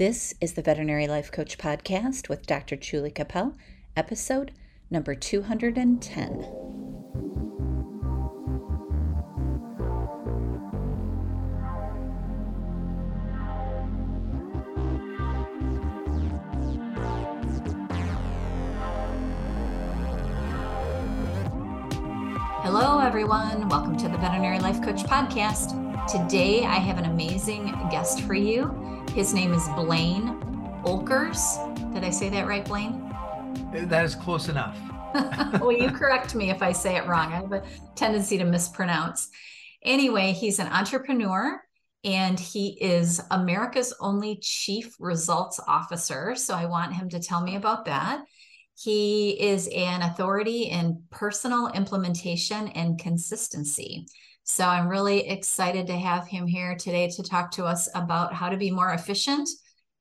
This is the Veterinary Life Coach Podcast with Dr. Julie Cappel, episode number 210. Hello, everyone. Welcome to the Veterinary Life Coach Podcast. Today, I have an amazing guest for you. His name is Blaine Oelkers. Did I say that right, Blaine? That is close enough. well, you correct me if I say it wrong. I have a tendency to mispronounce. Anyway, he's an entrepreneur and he is America's only chief results officer. So I want him to tell me about that. He is an authority in personal implementation and consistency. So I'm really excited to have him here today to talk to us about how to be more efficient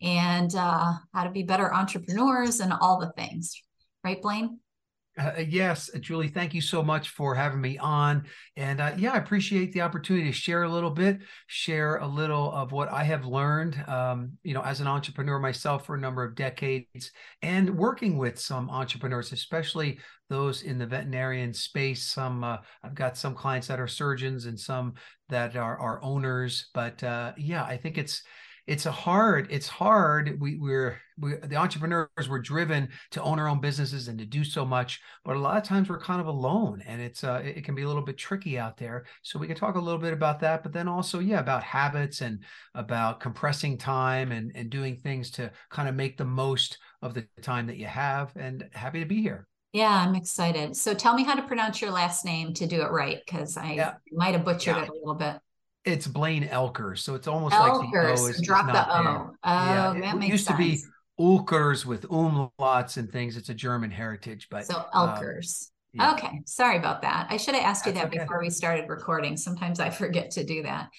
and uh, how to be better entrepreneurs and all the things. Right, Blaine? Uh, uh, yes, uh, Julie, thank you so much for having me on. And uh, yeah, I appreciate the opportunity to share a little bit, share a little of what I have learned, um, you know, as an entrepreneur myself for a number of decades and working with some entrepreneurs, especially those in the veterinarian space. Some, uh, I've got some clients that are surgeons and some that are, are owners. But uh, yeah, I think it's, it's a hard it's hard we we're we, the entrepreneurs were driven to own our own businesses and to do so much but a lot of times we're kind of alone and it's uh it can be a little bit tricky out there so we can talk a little bit about that but then also yeah about habits and about compressing time and and doing things to kind of make the most of the time that you have and happy to be here yeah, I'm excited. So tell me how to pronounce your last name to do it right, because I yeah. might have butchered yeah. it a little bit. It's Blaine Oelkers, so it's almost Elkers. like the O is drop the O. There. Oh, yeah, that it makes used sense. to be Ulkers with umlauts and things. It's a German heritage, but so Elkers. Um, yeah. Okay, sorry about that. I should have asked you That's that okay. before we started recording. Sometimes I forget to do that.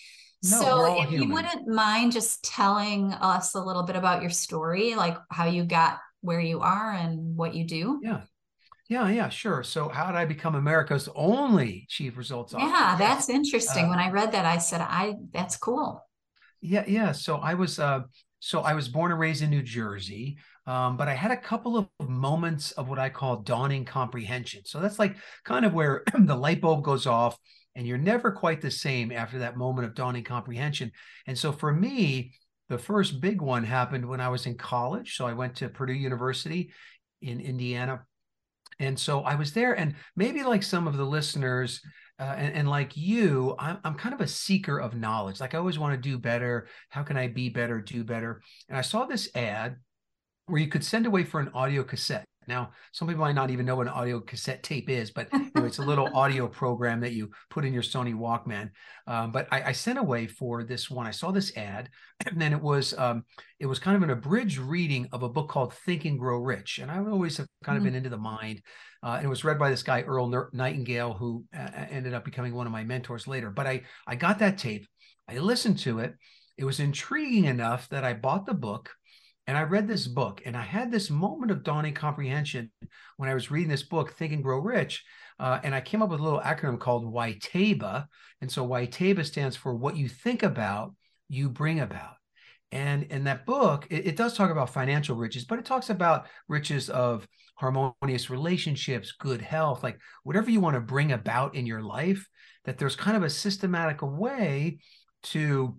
No, so, if human. you wouldn't mind just telling us a little bit about your story, like how you got where you are and what you do. Yeah. Yeah, yeah, sure. So, how did I become America's only chief results officer? Yeah, that's interesting. Uh, when I read that, I said, "I that's cool." Yeah, yeah. So I was, uh, so I was born and raised in New Jersey, um, but I had a couple of moments of what I call dawning comprehension. So that's like kind of where the light bulb goes off, and you're never quite the same after that moment of dawning comprehension. And so for me, the first big one happened when I was in college. So I went to Purdue University in Indiana and so I was there, and maybe like some of the listeners, uh, and, and, like you, I'm, I'm kind of a seeker of knowledge. Like I always want to do better. How can I be better, do better? And I saw this ad where you could send away for an audio cassette. Now, some people might not even know what an audio cassette tape is, but you know, it's a little audio program that you put in your Sony Walkman. Um, but I, I, sent away for this one. I saw this ad, and then it was um, it was kind of an abridged reading of a book called Think and Grow Rich. And I always have kind of mm-hmm. been into the mind. Uh, and it was read by this guy Earl Nightingale, who uh, ended up becoming one of my mentors later. But I I got that tape. I listened to it. It was intriguing enough that I bought the book and I read this book and I had this moment of dawning comprehension when I was reading this book, Think and Grow Rich. Uh, and I came up with a little acronym called YTABA. And so YTABA stands for what you think about, you bring about. And in that book, it, it does talk about financial riches, but it talks about riches of harmonious relationships, good health, like whatever you want to bring about in your life, that there's kind of a systematic way to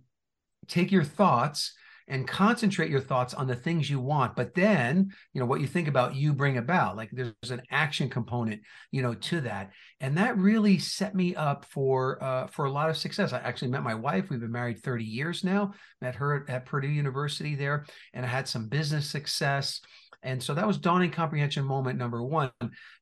take your thoughts and concentrate your thoughts on the things you want but then you know what you think about you bring about like there's an action component you know to that. And that really set me up for uh, for a lot of success. I actually met my wife. We've been married 30 years now. Met her at purdue university there and i had some business success. And so that was dawning comprehension moment number one.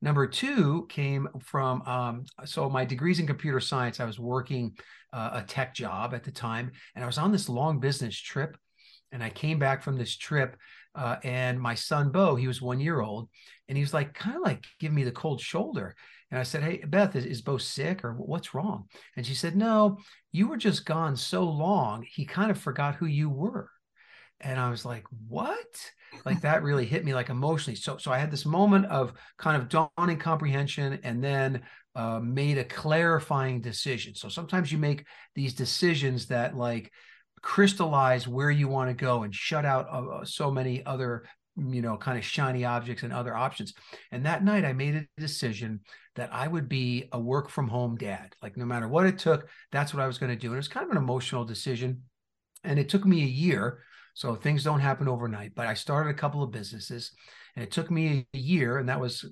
Number two came from, um, so my degrees in computer science, I was working uh, a tech job at the time, and I was on this long business trip and I came back from this trip, uh, and my son Bo, he was one year old, and he was like, kind of like giving me the cold shoulder. And I said, Hey, Beth, is, is Bo sick or what's wrong? And she said, No, you were just gone so long, he kind of forgot who you were. And I was like, What? Like that really hit me like emotionally. So, so I had this moment of kind of dawning comprehension and then uh, made a clarifying decision. So sometimes you make these decisions that like crystallize where you want to go and shut out uh, so many other you know kind of shiny objects and other options. And that night i made a decision that i would be a work from home dad. Like no matter what it took that's what i was going to do. And it was kind of an emotional decision. And it took me a year so things don't happen overnight but i started a couple of businesses. And it took me a year and that was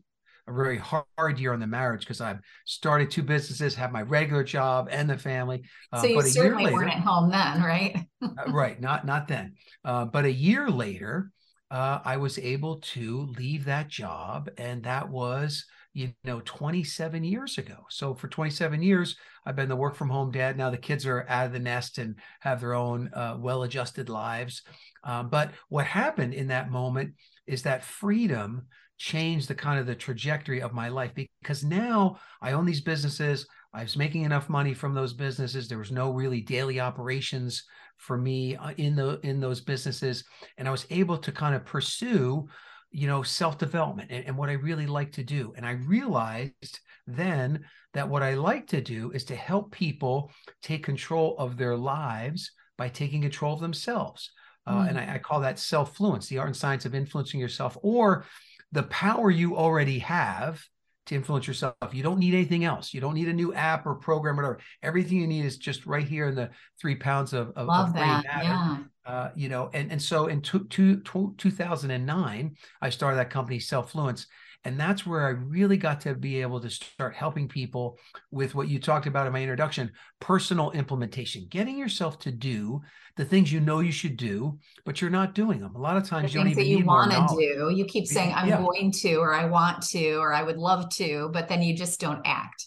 a very hard year on the marriage because I've started two businesses, have my regular job and the family. Uh, so you certainly later, weren't at home then, right? uh, right, not not then. Uh, but a year later, uh, I was able to leave that job, and that was you know 27 years ago. So for 27 years, I've been the work from home dad. Now the kids are out of the nest and have their own uh, well-adjusted lives. Um, but what happened in that moment is that freedom changed the kind of the trajectory of my life because now I own these businesses. I was making enough money from those businesses. There was no really daily operations for me uh, in the in those businesses, and I was able to kind of pursue, you know, self development and, and what I really like to do. And I realized then that what I like to do is to help people take control of their lives by taking control of themselves. Uh, mm. And I, I, call that self fluence, the art and science of influencing yourself, or the power you already have to influence yourself. You don't need anything else. You don't need a new app or program or whatever. Everything you need is just right here in the three pounds of, of, Love of that. Yeah. Uh, you know, and, and so in two, two, 2009, I started that company, Selffluence. And that's where I really got to be able to start helping people with what you talked about in my introduction personal implementation, getting yourself to do the things you know you should do, but you're not doing them. A lot of times the you don't even that you want to do. You keep saying, I'm yeah. going to, or I want to, or I would love to, but then you just don't act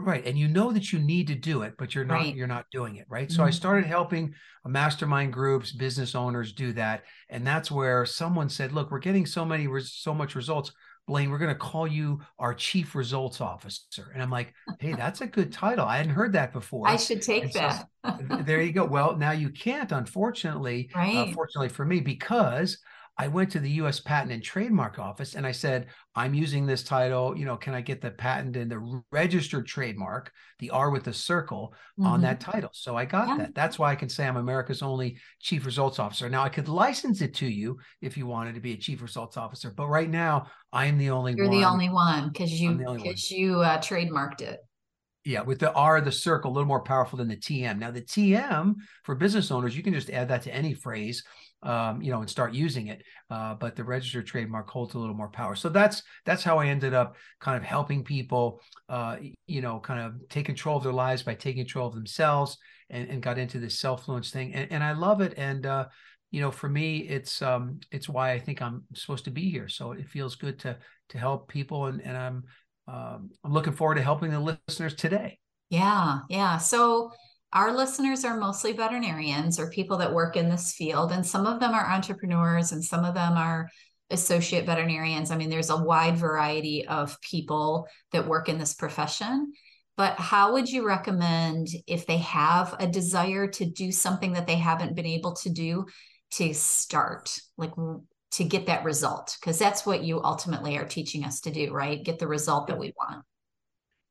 right and you know that you need to do it but you're not right. you're not doing it right mm-hmm. so i mm-hmm. started helping mastermind groups business owners do that and that's where someone said look we're getting so many so much results Blaine, we're going to call you our chief results officer. And I'm like, hey, that's a good title. I hadn't heard that before. I should take that. There you go. Well, now you can't, unfortunately, uh, right. uh, fortunately for me, because I went to the US Patent and Trademark Office and I said, I'm using this title. You know, can I get the patent and the registered trademark, the R with the circle mm-hmm. on that title? So I got yeah. that. That's why I can say I'm America's only chief results officer. Now I could license it to you if you wanted to be a chief results officer, but right now I am the only You're one. the only one because you because you uh, trademarked it. Yeah, with the R, the circle, a little more powerful than the TM. Now, the TM for business owners, you can just add that to any phrase um, you know, and start using it. Uh, but the registered trademark holds a little more power. So that's that's how I ended up kind of helping people, uh, you know, kind of take control of their lives by taking control of themselves, and, and got into this self-fluence thing. And, and I love it. And uh, you know, for me, it's um, it's why I think I'm supposed to be here. So it feels good to to help people, and and I'm um, I'm looking forward to helping the listeners today. Yeah, yeah. So our listeners are mostly veterinarians or people that work in this field, and some of them are entrepreneurs and some of them are associate veterinarians. I mean, there's a wide variety of people that work in this profession. But how would you recommend if they have a desire to do something that they haven't been able to do to start, like to get that result? Because that's what you ultimately are teaching us to do, right? Get the result that we want.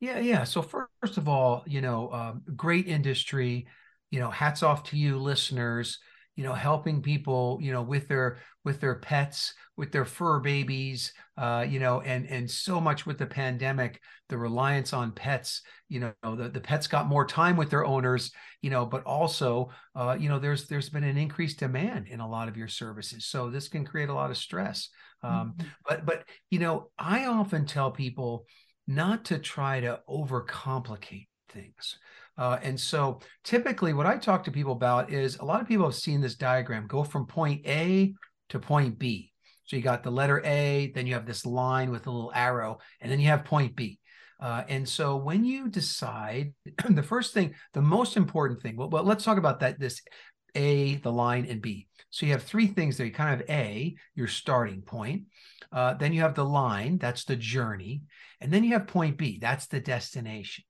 Yeah, yeah. So first of all, you know, um, great industry. You know, hats off to you, listeners. You know, helping people, you know, with their with their pets, with their fur babies. Uh, you know, and and so much with the pandemic, the reliance on pets. You know, the the pets got more time with their owners. You know, but also, uh, you know, there's there's been an increased demand in a lot of your services. So this can create a lot of stress. Um, mm-hmm. But but you know, I often tell people not to try to overcomplicate things. Uh, and so typically what I talk to people about is a lot of people have seen this diagram go from point A to point B. So you got the letter A, then you have this line with a little arrow, and then you have point B. Uh, and so when you decide, the first thing, the most important thing, well, well, let's talk about that this A, the line, and B. So you have three things there. You kind of A, your starting point. Uh, then you have the line, that's the journey. And then you have point B, that's the destination.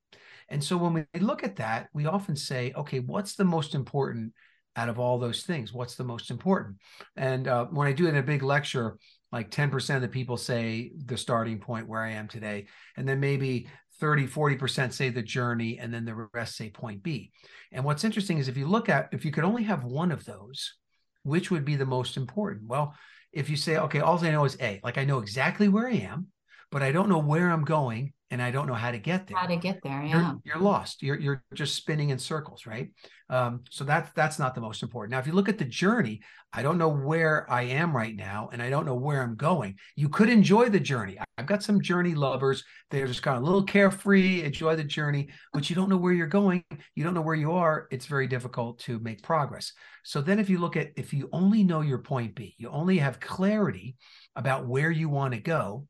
And so when we look at that, we often say, okay, what's the most important out of all those things? What's the most important? And uh, when I do it in a big lecture, like 10% of the people say the starting point where I am today. And then maybe 30, 40% say the journey, and then the rest say point B. And what's interesting is if you look at, if you could only have one of those, which would be the most important? Well, if you say, okay, all I know is A, like I know exactly where I am, but I don't know where I'm going and I don't know how to get there. How to get there? Yeah, you're, you're lost. You're you're just spinning in circles, right? Um, so that's that's not the most important. Now, if you look at the journey, I don't know where I am right now, and I don't know where I'm going. You could enjoy the journey. I've got some journey lovers. They're just kind of a little carefree, enjoy the journey, but you don't know where you're going. You don't know where you are. It's very difficult to make progress. So then, if you look at if you only know your point B, you only have clarity about where you want to go.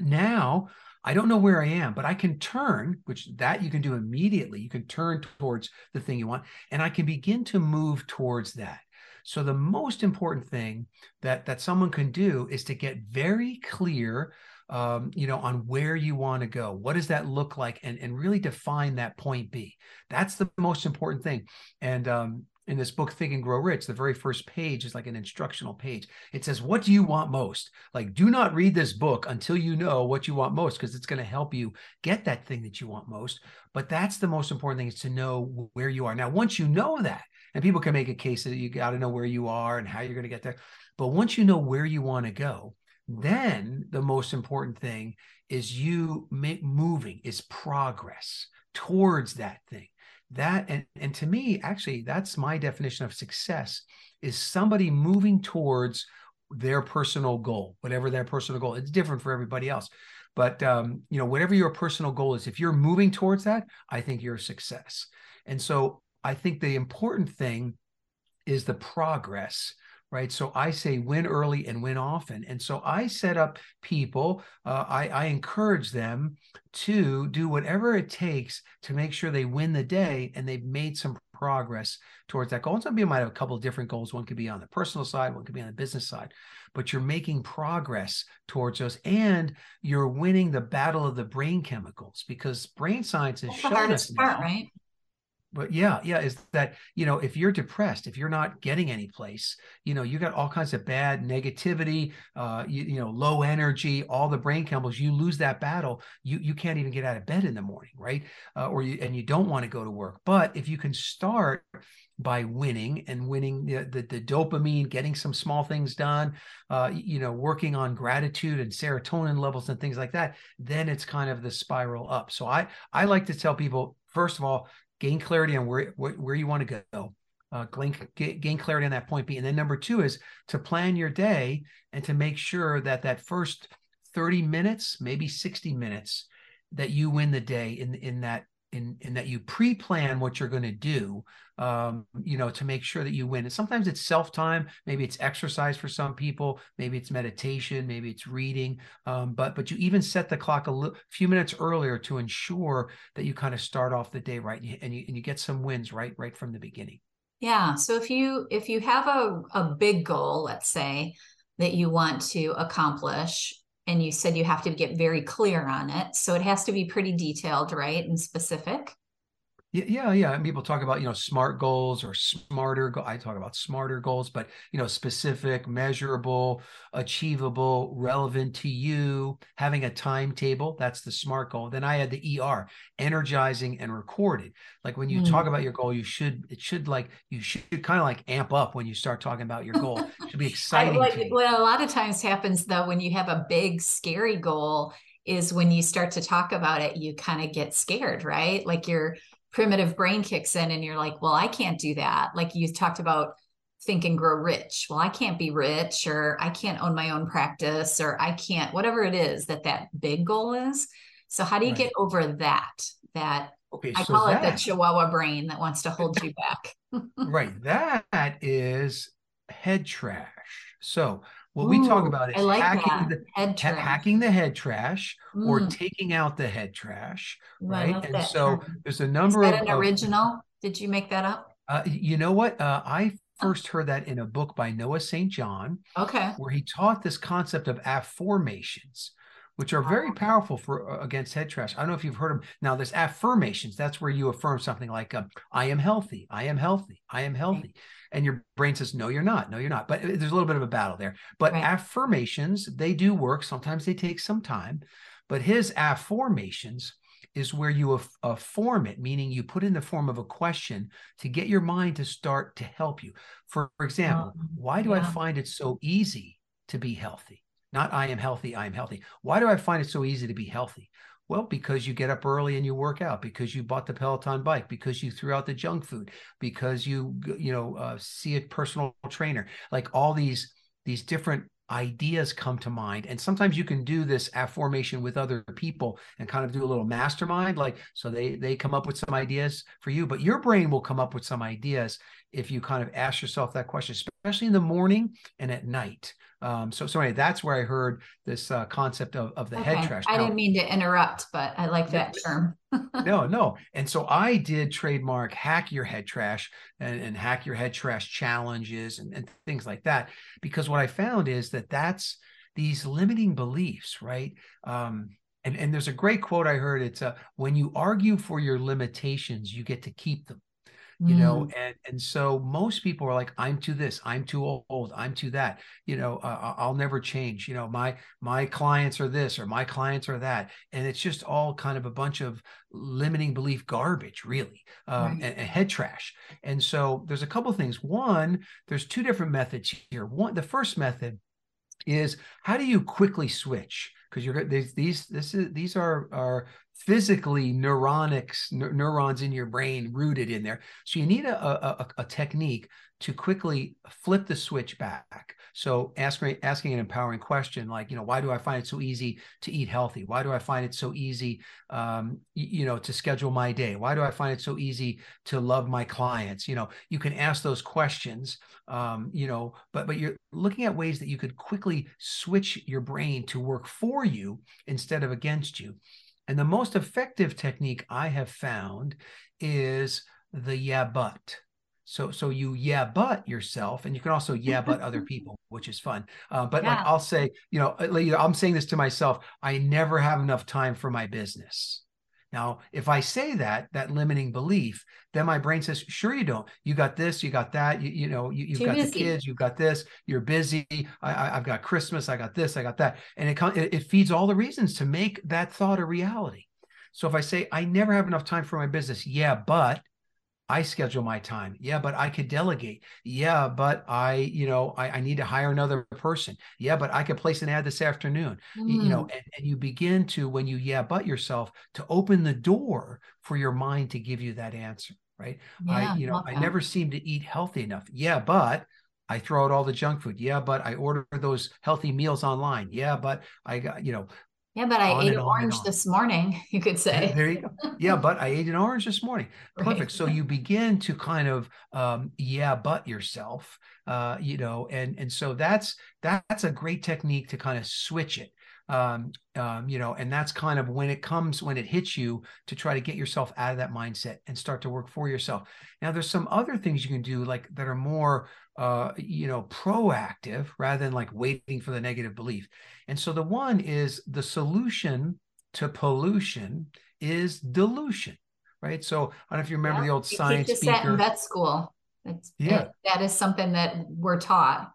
Now I don't know where I am, but I can turn, which that you can do immediately. You can turn towards the thing you want, and I can begin to move towards that. So the most important thing that that someone can do is to get very clear, um, you know, on where you want to go. What does that look like, and and really define that point B. That's the most important thing. And um, in this book think and grow rich the very first page is like an instructional page. It says what do you want most? Like do not read this book until you know what you want most because it's going to help you get that thing that you want most. But that's the most important thing is to know where you are. Now once you know that and people can make a case that you got to know where you are and how you're going to get there but once you know where you want to go then the most important thing is you make moving is progress towards that thing that and, and to me actually that's my definition of success is somebody moving towards their personal goal whatever their personal goal it's different for everybody else. But um, you know whatever your personal goal is if you're moving towards that i think you're a success. And so i think the important thing is the progress right? So I say win early and win often. And so I set up people, uh, I, I encourage them to do whatever it takes to make sure they win the day and they've made some progress towards that goal. And some people might have a couple of different goals. One could be on the personal side, one could be on the business side, but you're making progress towards those and you're winning the battle of the brain chemicals because brain science has That's shown us now, right? But yeah yeah is that you know if you're depressed if you're not getting any place you know you got all kinds of bad negativity uh you, you know low energy all the brain chemicals you lose that battle you you can't even get out of bed in the morning right uh, or you and you don't want to go to work but if you can start by winning and winning the, the, the, dopamine, getting some small things done, uh, you know, working on gratitude and serotonin levels and things like that, then it's kind of the spiral up. So I I like to tell people, first of all, gain clarity on where where, where you want to go uh, gain, gain clarity on that point b. And then number two is to plan your day and to make sure that that first 30 minutes maybe 60 minutes that you win the day in in that in, in that you pre-plan what you're going to do um, you know to make sure that you win. And sometimes it's self-time. Maybe it's exercise for some people. Maybe it's meditation. Maybe it's reading. Um, but but you even set the clock a few minutes earlier to ensure that you kind of start off the day right and you, and you, and you get some wins right right from the beginning. Yeah. So if you if you have a, a big goal let's say that you want to accomplish and you said you have to get very clear on it. So it has to be pretty detailed right and specific yeah, yeah, And people talk about you know smart goals or smarter. Go- I talk about smarter goals, but you know specific, measurable, achievable, relevant to you. Having a timetable. That's the smart goal. Then I had the ER, energizing and recorded. Like when you mm. talk about your goal, you should it should like you should kind of like amp up when you start talking about your goal. It should be exciting. I, like what a lot of times happens though when you have a big scary goal is when you start to talk about it, you kind of get scared, right? Like you're primitive brain kicks in and you're like, well, I can't do that. Like you talked about think and grow rich. Well, I can't be rich or I can't own my own practice or I can't, whatever it is that that big goal is. So how do you right. get over that? That okay, I so call that, it the chihuahua brain that wants to hold you back. right. That is head trash. So what Ooh, we talk about is like hacking, the, head ha- hacking the head trash mm. or taking out the head trash, right? And so there's a number is that of an original. Did you make that up? Uh, you know what? Uh, I first heard that in a book by Noah St. John. Okay. Where he taught this concept of affirmations which are very powerful for uh, against head trash. I don't know if you've heard them. Now, there's affirmations. That's where you affirm something like, uh, "I am healthy. I am healthy. I am healthy," and your brain says, "No, you're not. No, you're not." But uh, there's a little bit of a battle there. But right. affirmations, they do work. Sometimes they take some time. But his affirmations is where you uh, form it, meaning you put in the form of a question to get your mind to start to help you. For example, um, why do yeah. I find it so easy to be healthy? Not I am healthy, I am healthy. Why do I find it so easy to be healthy? Well, because you get up early and you work out, because you bought the Peloton bike, because you threw out the junk food, because you you know uh, see a personal trainer, like all these these different ideas come to mind and sometimes you can do this affirmation with other people and kind of do a little mastermind like so they they come up with some ideas for you but your brain will come up with some ideas if you kind of ask yourself that question especially in the morning and at night um, so, so anyway, that's where I heard this uh, concept of, of the okay. head trash. I didn't mean to interrupt, but I like that term. no, no. And so I did trademark hack your head trash and, and hack your head trash challenges and, and things like that. Because what I found is that that's these limiting beliefs, right? Um, and, and there's a great quote I heard. It's uh, when you argue for your limitations, you get to keep them you know mm. and and so most people are like i'm too this i'm too old i'm too that you know uh, i'll never change you know my my clients are this or my clients are that and it's just all kind of a bunch of limiting belief garbage really um, right. and, and, head trash and so there's a couple things one there's two different methods here one the first method is how do you quickly switch because you're these these this is these are are physically neuronics neurons in your brain rooted in there. So you need a, a, a technique to quickly flip the switch back. So asking asking an empowering question like you know why do i find it so easy to eat healthy? Why do i find it so easy um, you know to schedule my day? Why do i find it so easy to love my clients? You know you can ask those questions um, you know but but you're looking at ways that you could quickly switch your brain to work for you instead of against you and the most effective technique I have found is the yeah, but. So, so you yeah, but yourself, and you can also yeah, but other people, which is fun. Uh, but yeah. like I'll say, you know, I'm saying this to myself. I never have enough time for my business. Now, if I say that, that limiting belief, then my brain says, sure, you don't. You got this, you got that, you, you know, you, have got busy. the kids, you've got this, you're busy. I, have got Christmas, I got this, I got that. And it, it feeds all the reasons to make that thought a reality. So if I say, I never have enough time for my business, yeah, but I schedule my time. Yeah, but I could delegate. Yeah, but I, you know, I, I need to hire another person. Yeah, but I could place an ad this afternoon. Mm. You know, mm. and, and you begin to, when you yeah, but yourself, to open the door for your mind to give you that answer. Right. Yeah, I, you know, I never seem to eat healthy enough. Yeah, but I throw out all the junk food. Yeah, but I order those healthy meals online. Yeah, but I got, you know, yeah, but I ate an orange this morning, you could say. there you go. Yeah, but I ate an orange this morning. Perfect. Right. So you begin to kind of um, yeah, but yourself. Uh, you know, and and so that's that's a great technique to kind of switch it. Um, um, you know, and that's kind of when it comes when it hits you to try to get yourself out of that mindset and start to work for yourself. Now, there's some other things you can do like that are more uh, you know, proactive rather than like waiting for the negative belief. And so the one is the solution to pollution is dilution, right? So I don't know if you remember yeah, the old science teach speaker. that in vet school. It's, yeah, it, that is something that we're taught.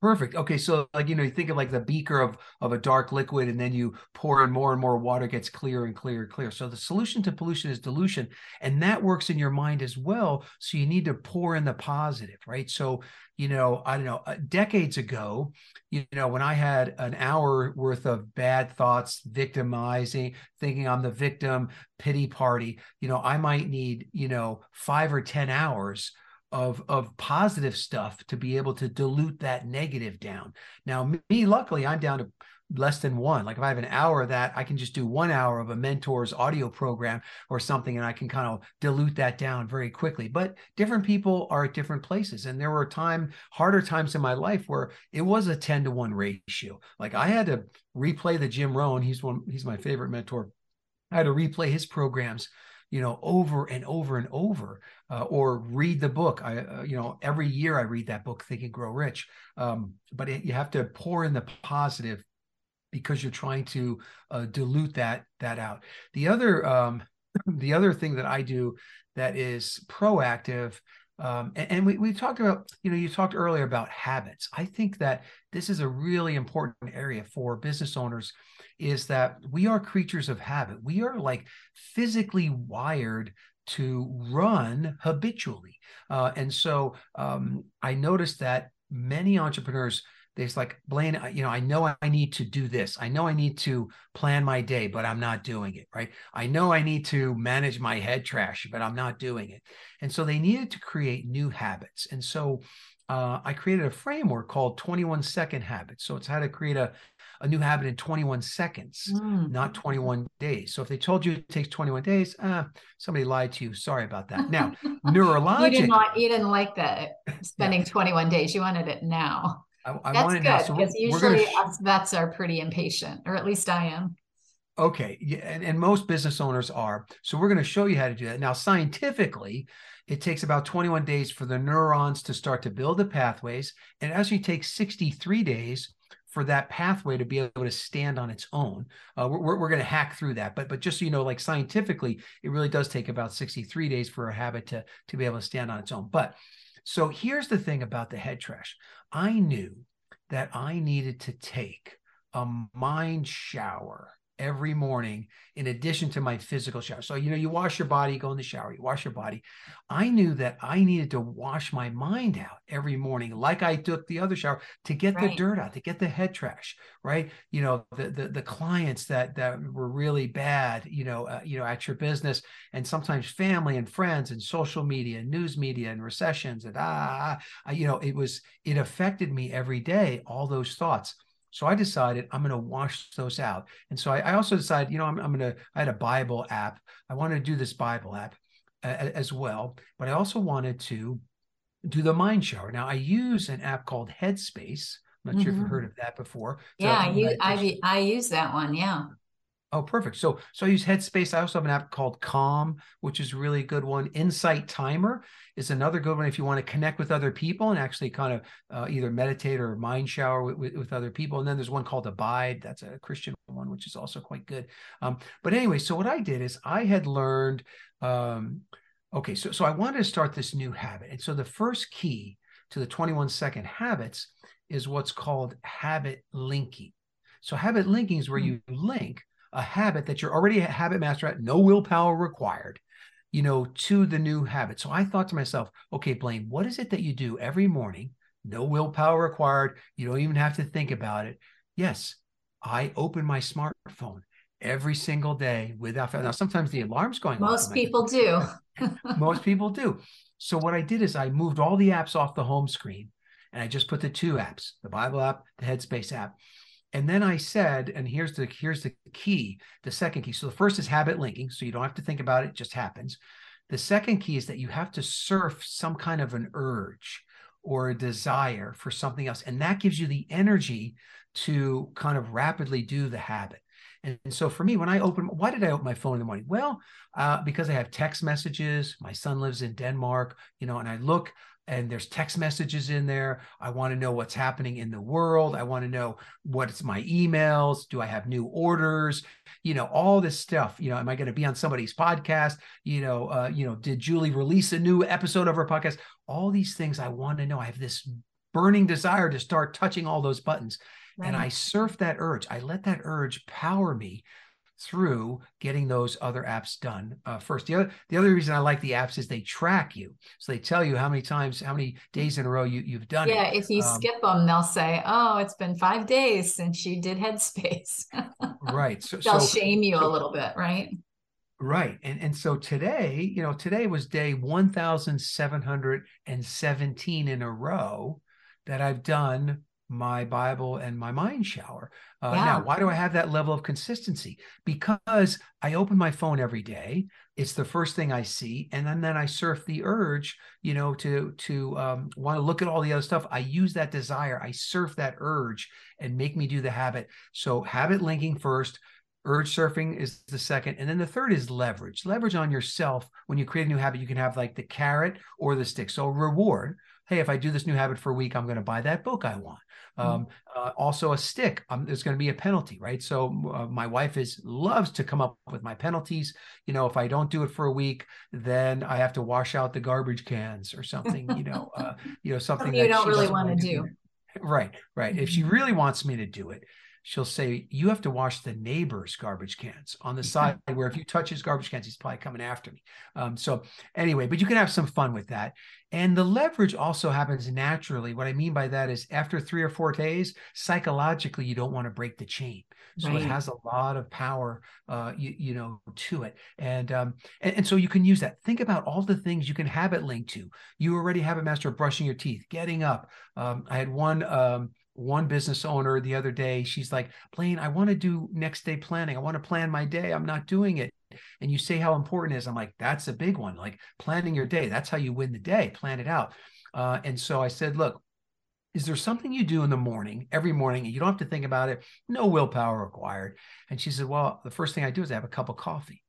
Perfect. Okay, so like you know, you think of like the beaker of of a dark liquid, and then you pour in more and more water, gets clearer and clearer and clearer. So the solution to pollution is dilution, and that works in your mind as well. So you need to pour in the positive, right? So you know, I don't know, uh, decades ago, you know, when I had an hour worth of bad thoughts, victimizing, thinking I'm the victim, pity party, you know, I might need you know five or ten hours of of positive stuff to be able to dilute that negative down. Now, me, luckily, I'm down to less than one. Like if I have an hour of that, I can just do one hour of a mentor's audio program or something, and I can kind of dilute that down very quickly. But different people are at different places. And there were time, harder times in my life where it was a 10 to 1 ratio. Like I had to replay the Jim Rohn, he's one, he's my favorite mentor. I had to replay his programs you know over and over and over uh, or read the book. I uh, you know every year i read that book think and grow rich. Um, but it, you have to pour in the positive because you're trying to uh, dilute that that out. The other um, the other thing that i do that is proactive Um, and, and we, we talked about, you know, you talked earlier about habits. I think that this is a really important area for business owners is that we are creatures of habit. We are like physically wired to run habitually. Uh, and so um, I noticed that many entrepreneurs, they's like, Blaine, you know, I know I need to do this. I know I need to plan my day, but I'm not doing it, right? I know I need to manage my head trash, but I'm not doing it. And so they needed to create new habits. And so uh, I created a framework called 21 second habits. So it's how to create a, a new habit in 21 seconds, mm. not 21 days. So if they told you it takes 21 days, uh, somebody lied to you. Sorry about that. Now, neurologic. you, didn't like, you didn't like that spending yeah. 21 days. You wanted it now. I, I That's good now. So because usually sh- us vets are pretty impatient, or at least I am. Okay. Yeah, and, and most business owners are. So we're going to show you how to do that. Now, scientifically, it takes about 21 days for the neurons to start to build the pathways. And it actually takes 63 days for that pathway to be able to stand on its own. Uh, we're we're going to hack through that, but but just so you know, like scientifically, it really does take about 63 days for a habit to to be able to stand on its own. But so here's the thing about the head trash. I knew that I needed to take a mind shower every morning in addition to my physical shower. So, you know, you wash your body, go in the shower, you wash your body. I knew that I needed to wash my mind out every morning, like I took the other shower to get right. the dirt out, to get the head trash, right? You know, the, the, the clients that, that were really bad, you know, uh, you know, at your business and sometimes family and friends and social media and news media and recessions and ah, ah you know, it was, it affected me every day, all those thoughts. So I decided I'm going to wash those out. And so I, I also decided, you know, I'm, I'm going to, I had a Bible app. I wanted to do this Bible app uh, as well, but I also wanted to do the mind shower. Now I use an app called Headspace. I'm not mm-hmm. sure if you've mm-hmm. heard of that before. Yeah, you, I, I use that one. Yeah. Oh, perfect. So, so I use Headspace. I also have an app called Calm, which is really a good one. Insight Timer is another good one if you want to connect with other people and actually kind of uh, either meditate or mind shower with, with, with, other people. And then there's one called Abide. That's a Christian one, which is also quite good. Um, but anyway, so what I did is I had learned. Um, okay, so so I wanted to start this new habit, and so the first key to the 21 second habits is what's called habit linking. So habit linking is where hmm. you link a habit that you're already a habit master at, no willpower required, you know, to the new habit. So I thought to myself, okay, Blaine, what is it that you do every morning? No willpower required. You don't even have to think about it. Yes, I open my smartphone every single day without now sometimes the alarm's going most people do most people do so what i did is i moved all the apps off the home screen and i just put the two apps the bible app the headspace app and then I said, and here's the here's the key, the second key. So the first is habit linking, so you don't have to think about it, it just happens. The second key is that you have to surf some kind of an urge or a desire for something else. And that gives you the energy to kind of rapidly do the habit. And, so for me, when I open, why did I open my phone in the morning? Well, uh, because I have text messages. My son lives in Denmark, you know, and I look, and there's text messages in there. I want to know what's happening in the world. I want to know what's my emails. Do I have new orders? You know, all this stuff. You know, am I going to be on somebody's podcast? You know, uh, you know, did Julie release a new episode of her podcast? All these things I want to know. I have this burning desire to start touching all those buttons. Right. And I surf that urge. I let that urge power me through getting those other apps done uh, first. The other the other reason I like the apps is they track you, so they tell you how many times, how many days in a row you you've done yeah, it. if you um, skip them, they'll say, "Oh, it's been five days since you did Headspace." right. So they'll so, shame you so, a little bit, right? Right. And and so today, you know, today was day 1717 in a row that I've done my Bible and my mind shower. Uh, yeah. Now, why do I have that level of consistency? Because I open my phone every day. It's the first thing I see, and then then I surf the urge, you know, to to um, want to look at all the other stuff. I use that desire. I surf that urge and make me do the habit. So habit linking first. Urge surfing is the second. And then the third is leverage. Leverage on yourself. When you create a new habit, you can have like the carrot or the stick. So reward. Hey, if I do this new habit for a week, I'm going to buy that book I want Um, uh, also, a stick. Um, there's going to be a penalty, right? So uh, my wife is loves to come up with my penalties. You know, if I don't do it for a week, then I have to wash out the garbage cans or something. You know, uh, you know something you don't really want to do. Right, right. If she really wants me to do it, she'll say, You have to wash the neighbor's garbage cans on the side where if you touch his garbage cans, he's probably coming after me. Um, so, anyway, but you can have some fun with that. And the leverage also happens naturally. What I mean by that is after three or four days, psychologically, you don't want to break the chain. So right. it has a lot of power, uh, you, you know, to it. And, um, and, and so you can use that. Think about all the things you can habit link to. You already have a master of brushing your teeth, getting up. Um, I had one um, one business owner the other day she's like blaine i want to do next day planning. I want to plan my day. I'm not doing it. And you say how important is. I'm like that's a big one. Like planning your day. That's how you win the day. Plan it out. Uh, and so i said look is there something you do in the morning every morning and you don't have to think about it? No willpower required. And she said well the first thing i do is i have a cup of coffee.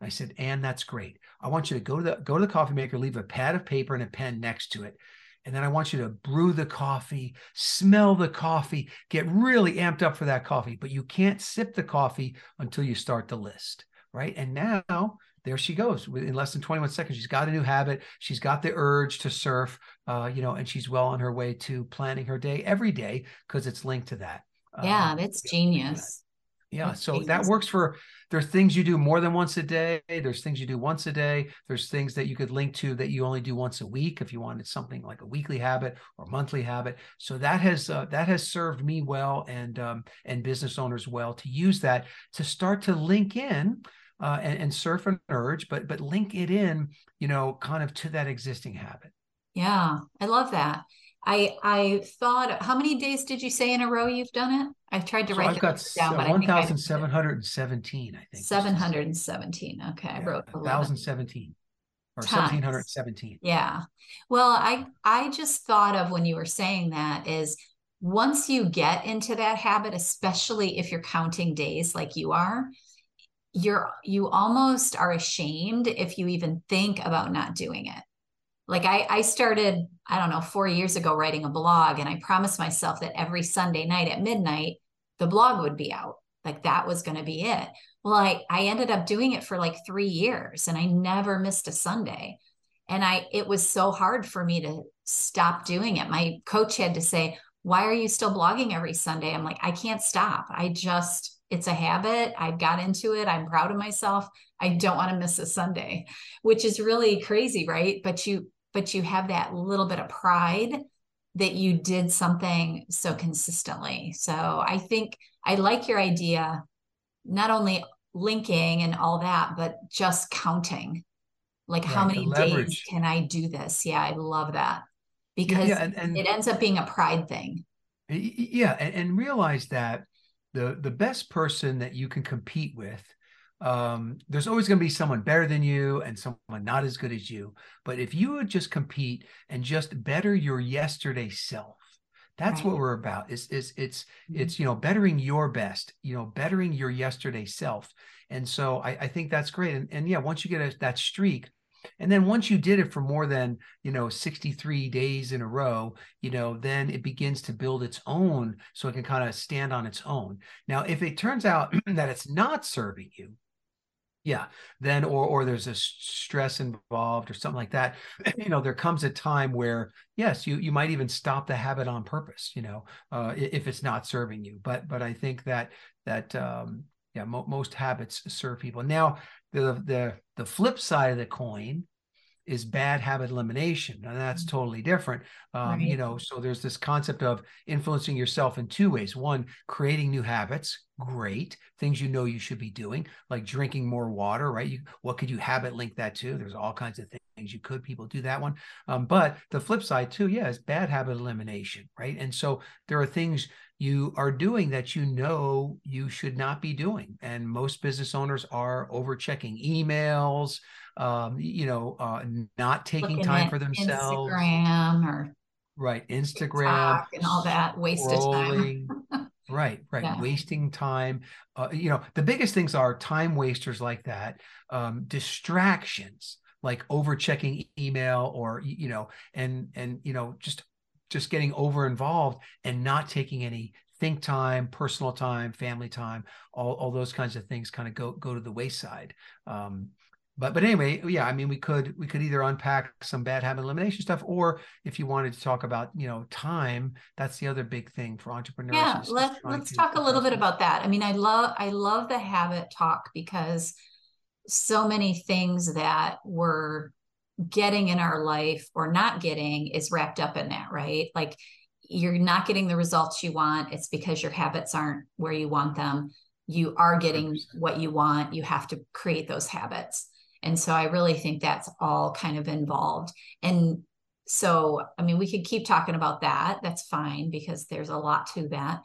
I said, and that's great. I want you to go to the go to the coffee maker, leave a pad of paper and a pen next to it. And then I want you to brew the coffee, smell the coffee, get really amped up for that coffee. But you can't sip the coffee until you start the list, right? And now there she goes. In less than 21 seconds, she's got a new habit. She's got the urge to surf, uh, you know, and she's well on her way to planning her day every day because it's linked to that. Yeah, um, that's genius. Yeah. So that works for there's things you do more than once a day. There's things you do once a day. There's things that you could link to that you only do once a week if you wanted something like a weekly habit or monthly habit. So that has uh, that has served me well and um, and business owners well to use that to start to link in uh, and, and surf an urge, but but link it in, you know, kind of to that existing habit. Yeah, I love that. I I thought how many days did you say in a row you've done it? I've tried to so write I've got down, but 1,717, I think. 717. Okay. Yeah, I wrote 1,017 or 1,717. Yeah. Well, I I just thought of when you were saying that is once you get into that habit, especially if you're counting days like you are, you're you almost are ashamed if you even think about not doing it like I, I started i don't know four years ago writing a blog and i promised myself that every sunday night at midnight the blog would be out. Like that was going to be it. Well i i ended up doing it for like three years and i never missed a sunday. And i it was so hard for me to stop doing it. My coach had to say why are you still blogging every sunday? I'm like i can't stop. I just it's a habit. I got into it. I'm proud of myself. I don't want to miss a sunday which is really crazy right? But you but you have that little bit of pride that you did something so consistently. So I think I like your idea, not only linking and all that, but just counting. Like right, how many days can I do this? Yeah, I love that because yeah, yeah, and, and, it ends up being a pride thing. Yeah, and, and realize that the the best person that you can compete with um, there's always going to be someone better than you and someone not as good as you. But if you would just compete and just better your yesterday self, that's right. what we're about. Is is it's mm-hmm. it's you know bettering your best, you know bettering your yesterday self. And so I, I think that's great. And, and yeah, once you get a, that streak, and then once you did it for more than, you know, 63 days in a row, you know, then it begins to build its own so it can kind of stand on its own. Now, if it turns out that it's not serving you, yeah then or or there's a stress involved or something like that you know there comes a time where yes you you might even stop the habit on purpose you know uh, if it's not serving you but but i think that that um yeah mo- most habits serve people. Now the the the flip side of the coin is bad habit elimination and that's mm-hmm. totally different. Um, right. you know so there's this concept of influencing yourself in two ways. One creating new habits great things you know you should be doing like drinking more water right? You what could you habit link that to? There's all kinds of things you could people do that one. Um, but the flip side too yeah is bad habit elimination right? And so there are things you are doing that you know you should not be doing and most business owners are over checking emails um, you know, uh, not taking Looking time for themselves. Instagram or right, Instagram and all that wasted time. right, right, yeah. wasting time. Uh, you know, the biggest things are time wasters like that, um, distractions like over checking email or you know, and and you know, just just getting over involved and not taking any think time, personal time, family time, all, all those kinds of things kind of go go to the wayside. Um, but but anyway, yeah, I mean, we could we could either unpack some bad habit elimination stuff, or if you wanted to talk about you know time, that's the other big thing for entrepreneurs. Yeah, let's let's talk a little bit about that. I mean, I love I love the habit talk because so many things that we're getting in our life or not getting is wrapped up in that, right? Like you're not getting the results you want. It's because your habits aren't where you want them. You are getting 100%. what you want. You have to create those habits. And so I really think that's all kind of involved. And so, I mean, we could keep talking about that. That's fine because there's a lot to that.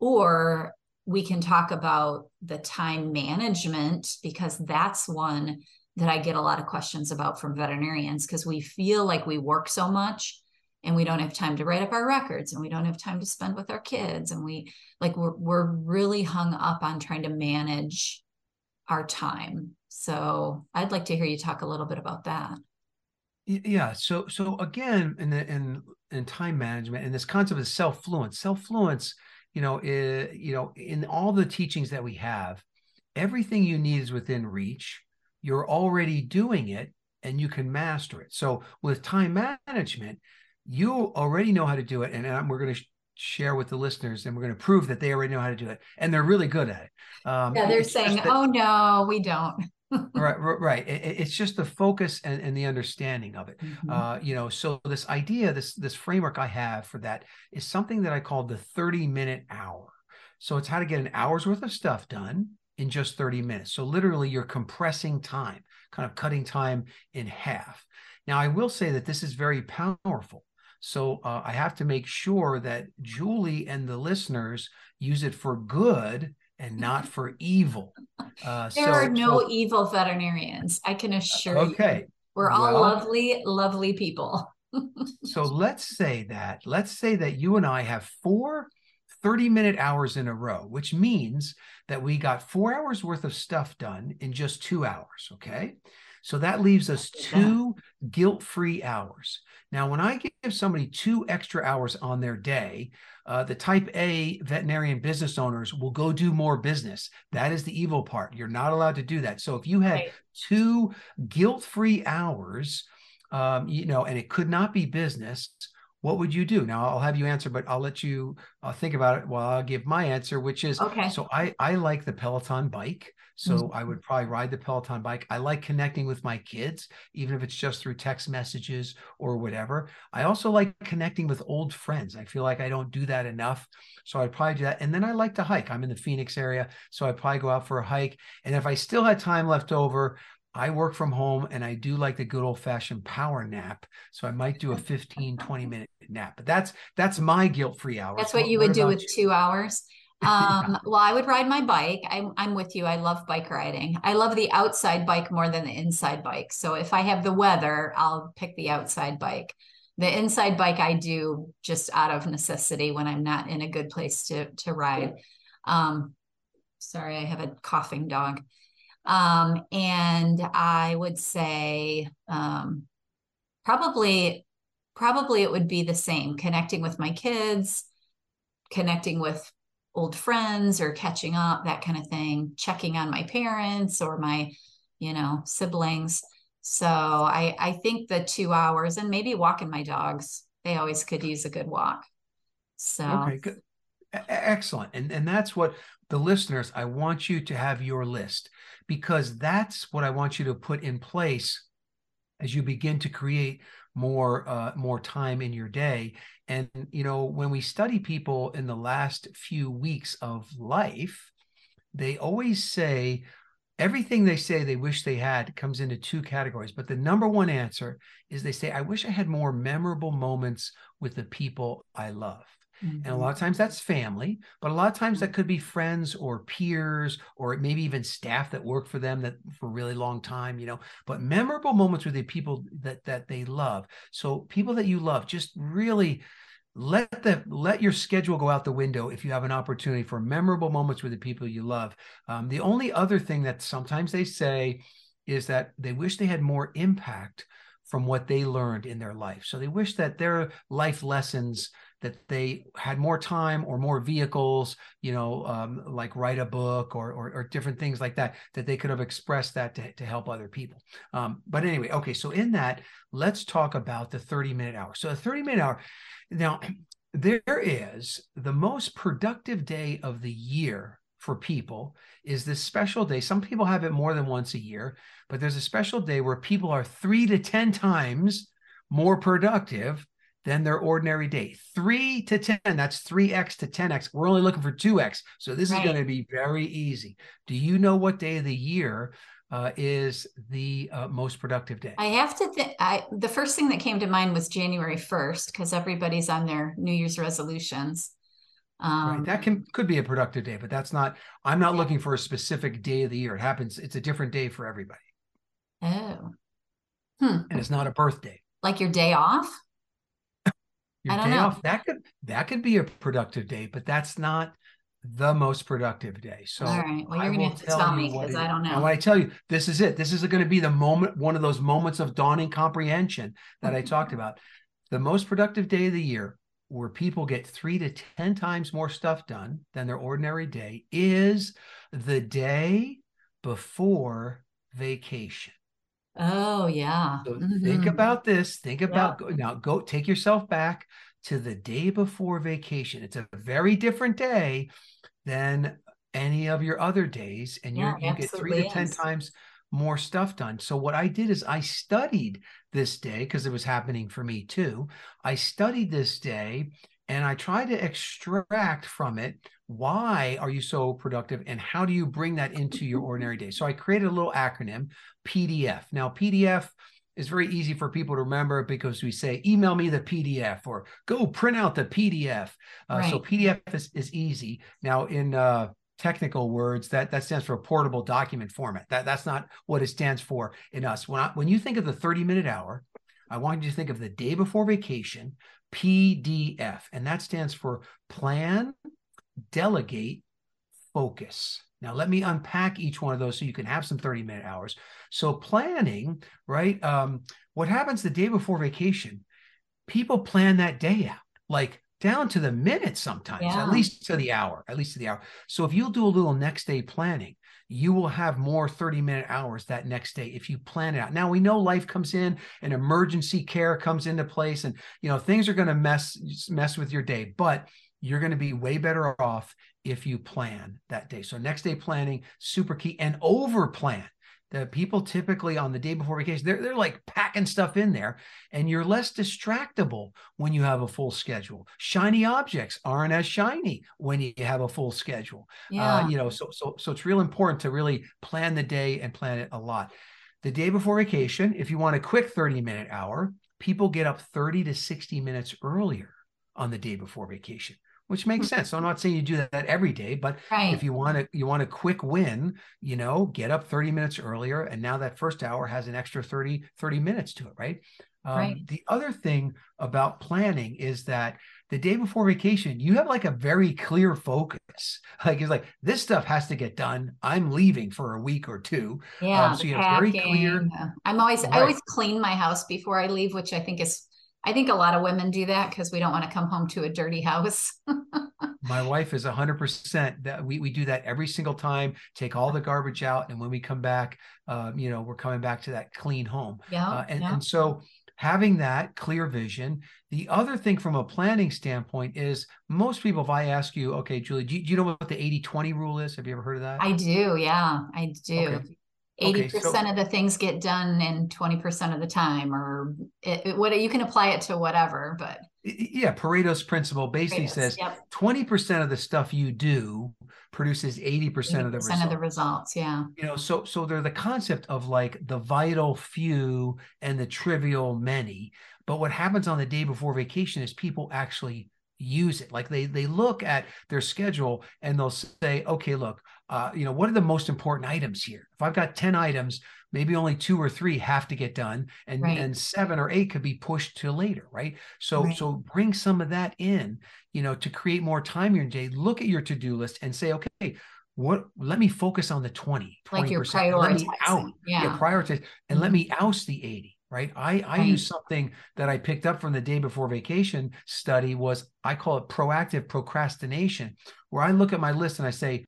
Or we can talk about the time management because that's one that I get a lot of questions about from veterinarians because we feel like we work so much and we don't have time to write up our records and we don't have time to spend with our kids and we like we're, we're really hung up on trying to manage our time. So i'd like to hear you talk a little bit about that. Yeah so so again in the in in time management and this concept of self-fluence self-fluence you know is, you know in all the teachings that we have everything you need is within reach you're already doing it and you can master it. So with time management you already know how to do it. And we're going to share with the listeners and we're going to prove that they already know how to do it. And they're really good at it. Um, yeah they're saying that, oh no we don't. Right right it, it's just the focus and, and the understanding of it. Mm-hmm. uh, you know so this idea this this framework i have for that is something that i call the 30 minute hour. So it's how to get an hour's worth of stuff done in just 30 minutes so literally you're compressing time kind of cutting time in half now i will say that this is very powerful so uh, I have to make sure that Julie and the listeners use it for good and not for evil. Uh, there so, are no so, evil veterinarians. I can assure okay. you. Okay. We're all well, lovely, lovely people. so let's say that, let's say that you and I have four 30 minute hours in a row, which means that we got four hours worth of stuff done in just two hours. Okay. So that leaves us two guilt free hours. Now, when I give somebody two extra hours on their day, uh, the type A veterinarian business owners will go do more business. That is the evil part. You're not allowed to do that. So if you had right. two guilt free hours, um, you know, and it could not be business, what would you do? Now I'll have you answer, but I'll let you uh, think about it while I'll give my answer, which is okay. So I I like the Peloton bike. So mm-hmm. I would probably ride the Peloton bike. I like connecting with my kids, even if it's just through text messages or whatever. I also like connecting with old friends. I feel like I don't do that enough. So I'd probably do that. And then I like to hike. I'm in the Phoenix area. So I'd probably go out for a hike. And if I still had time left over, I work from home and I do like the good old fashioned power nap. So I might do a 15, 20 minute nap. But that's that's my guilt-free hour. That's what you would do with you? two hours. Um, well, I would ride my bike. I'm, I'm with you. I love bike riding. I love the outside bike more than the inside bike. So if I have the weather, I'll pick the outside bike. The inside bike I do just out of necessity when I'm not in a good place to to ride. Um, sorry, I have a coughing dog. Um, and I would say um, probably probably it would be the same connecting with my kids connecting with old friends or catching up, that kind of thing, checking on my parents or my, you know, siblings. So I I think the two hours and maybe walking my dogs. They always could use a good walk. So okay, good. Excellent. And and that's what the listeners, I want you to have your list because that's what I want you to put in place as you begin to create more uh, more time in your day. And you know when we study people in the last few weeks of life they always say everything they say they wish they had comes into two categories. But the number one answer is they say i wish i had more memorable moments with the people i love Mm-hmm. And a mm-hmm. lot of times that's family, but a lot of times that could be friends or peers or maybe even staff that work for them that for a really long time, you know. But memorable moments with the people that that they love. So people that you love, just really let the let your schedule go out the window if you have an opportunity for memorable moments with the people you love. Um, the only other thing that sometimes they say is that they wish they had more impact from what they learned in their life. So they wish that their life lessons that they had more time or more vehicles, you know, um, like write a book or, or, or different things like that, that they could have expressed that to, to help other people. Um, but anyway, okay, so in that, let's talk about the 30 minute hour. So a 30 minute hour. Now, there is the most productive day of the year for people is this special day. Some people have it more than once a year, but there's a special day where people are three to 10 times more productive than their ordinary day. Three to 10, that's 3x to 10x. We're only looking for 2x. So this right. is going to be very easy. Do you know what day of the year uh, is the uh, most productive day? I have to think. The first thing that came to mind was January first because everybody's on their New Year's resolutions. Um, right. That can could be a productive day, but that's not. I'm not yeah. looking for a specific day of the year. It happens. It's a different day for everybody. Oh. Hmm. And it's not a birthday. Like your day off. Your day know. off. That could that could be a productive day, but that's not the most productive day. So all right. Well, you're gonna have to tell, me because I don't know. When I tell you, this is it. This is going to be the moment, one of those moments of dawning comprehension that I talked about. The most productive day of the year, where people get three to ten times more stuff done than their ordinary day, is the day before vacation. Oh yeah. So mm-hmm. think about this. Think about yeah. now. Go take yourself back to the day before vacation. It's a very different day than any of your other days, and you you get three to ten times more stuff done. So what I did is I studied this day because it was happening for me too. I studied this day and I try to extract from it why are you so productive and how do you bring that into your ordinary day. So I created a little acronym PDF. Now PDF is very easy for people to remember because we say email me the pdf or go print out the pdf uh, right. so pdf is, is easy now in uh, technical words that that stands for a portable document format that that's not what it stands for in us when I, when you think of the 30 minute hour i want you to think of the day before vacation pdf and that stands for plan delegate focus now, let me unpack each one of those so you can have some 30 minute hours. So, planning, right? Um, what happens the day before vacation? People plan that day out, like down to the minute sometimes, yeah. at least to the hour, at least to the hour. So, if you'll do a little next day planning, you will have more 30 minute hours that next day if you plan it out. Now we know life comes in and emergency care comes into place and you know things are going to mess mess with your day, but you're going to be way better off if you plan that day. So next day planning, super key and over plan. The people typically on the day before vacation, they're, they're like packing stuff in there, and you're less distractible when you have a full schedule. Shiny objects aren't as shiny when you have a full schedule. Uh, yeah. Uh, you know, so so so it's real important to really plan the day and plan it a lot. The day before vacation, if you want a quick 30 minute hour, people get up 30 to 60 minutes earlier on the day before vacation which makes hmm. sense. So I'm not saying you do that every day, but right. if you want to, you want a quick win, you know, get up 30 minutes earlier. And now that first hour has an extra 30, 30 minutes to it, right? Um, right. The other thing about planning is that the day before vacation, you have like a very clear focus. Like it's like this stuff has to get done. I'm leaving for a week or two. Yeah, um, so you have very clear. I'm always right. I always clean my house before I leave, which I think is I think a lot of women do that because we don't want to come home to a dirty house. My wife is 100% that we, we do that every single time, take all the garbage out. And when we come back, um, you know, we're coming back to that clean home. Yeah, uh, and, yeah. and so having that clear vision. The other thing from a planning standpoint is most people, if I ask you, okay, Julie, do you, do you know what the 80 20 rule is? Have you ever heard of that? I do. Yeah, I do. Okay. 80% okay, so, of the things get done in 20% of the time or it, it, what you can apply it to whatever but yeah pareto's principle basically Pareto's, says yep. 20% of the stuff you do produces 80%, 80% of the results of the results yeah. You know so so they're the concept of like the vital few and the trivial many but what happens on the day before vacation is people actually use it. Like they they look at their schedule and they'll say okay look uh, you know, what are the most important items here? If I've got 10 items, maybe only two or three have to get done and, right. and seven or eight could be pushed to later, right? So, right. so bring some of that in, you know, to create more time in your day. Look at your to-do list and say, okay, what let me focus on the 20 20 like you're prioritizing let me out yeah, yeah prioritize and mm-hmm. let me oust the 80 right i i use something that i picked up from the day before vacation study was i call it proactive procrastination where i look at my list and i say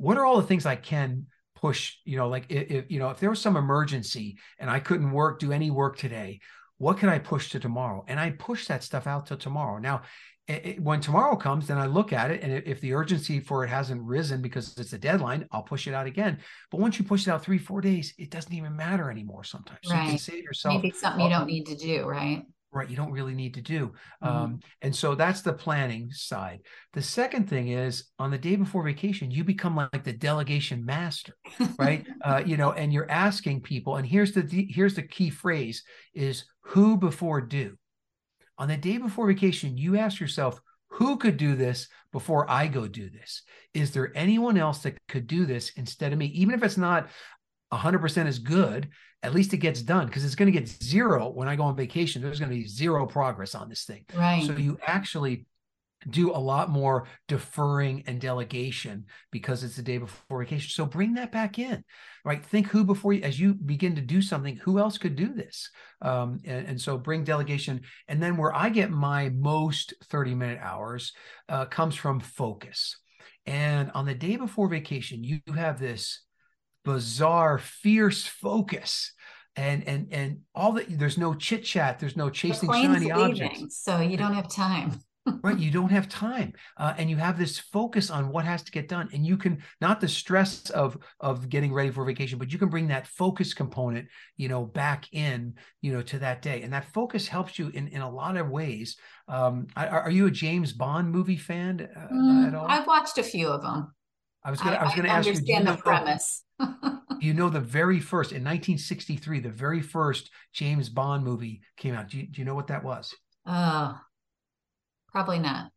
what are all the things i can push you know like if, you know if there was some emergency and i couldn't work do any work today what can i push to tomorrow and i push that stuff out to tomorrow now it, when tomorrow comes, then I look at it, and if the urgency for it hasn't risen because it's a deadline, I'll push it out again. But once you push it out three, four days, it doesn't even matter anymore. Sometimes right. so you can save yourself. Maybe something you don't need to do, right? Right, you don't really need to do. Mm-hmm. Um, and so that's the planning side. The second thing is on the day before vacation, you become like the delegation master, right? uh, you know, and you're asking people, and here's the here's the key phrase: is who before do on the day before vacation, you ask yourself, who could do this before I go do this? Is there anyone else that could do this instead of me? Even if it's not 100% as good, at least it gets done because it's going to get zero when I go on vacation. There's going to be zero progress on this thing. Right. So you actually do a lot more deferring and delegation because it's the day before vacation. So bring that back in, right? Think who before you, as you begin to do something, who else could do this? Um, and, and, so bring delegation. And then where I get my most 30 minute hours uh, comes from focus. And on the day before vacation, you have this bizarre, fierce focus. And and and all that there's no chit chat there's no chasing shiny leaving, objects. so you don't have time. Right you don't have time uh, and you have this focus on what has to get done and you can not the stress of of getting ready for vacation but you can bring that focus component you know back in you know to that day and that focus helps you in in a lot of ways. Um are, are you a james bond movie fan uh, mm, at all? I've watched a few of them i was gonna i, I was gonna I ask understand you understand the premise you know the very first in 1963 the very first james bond movie came out do you, do you know what that was oh Probably not.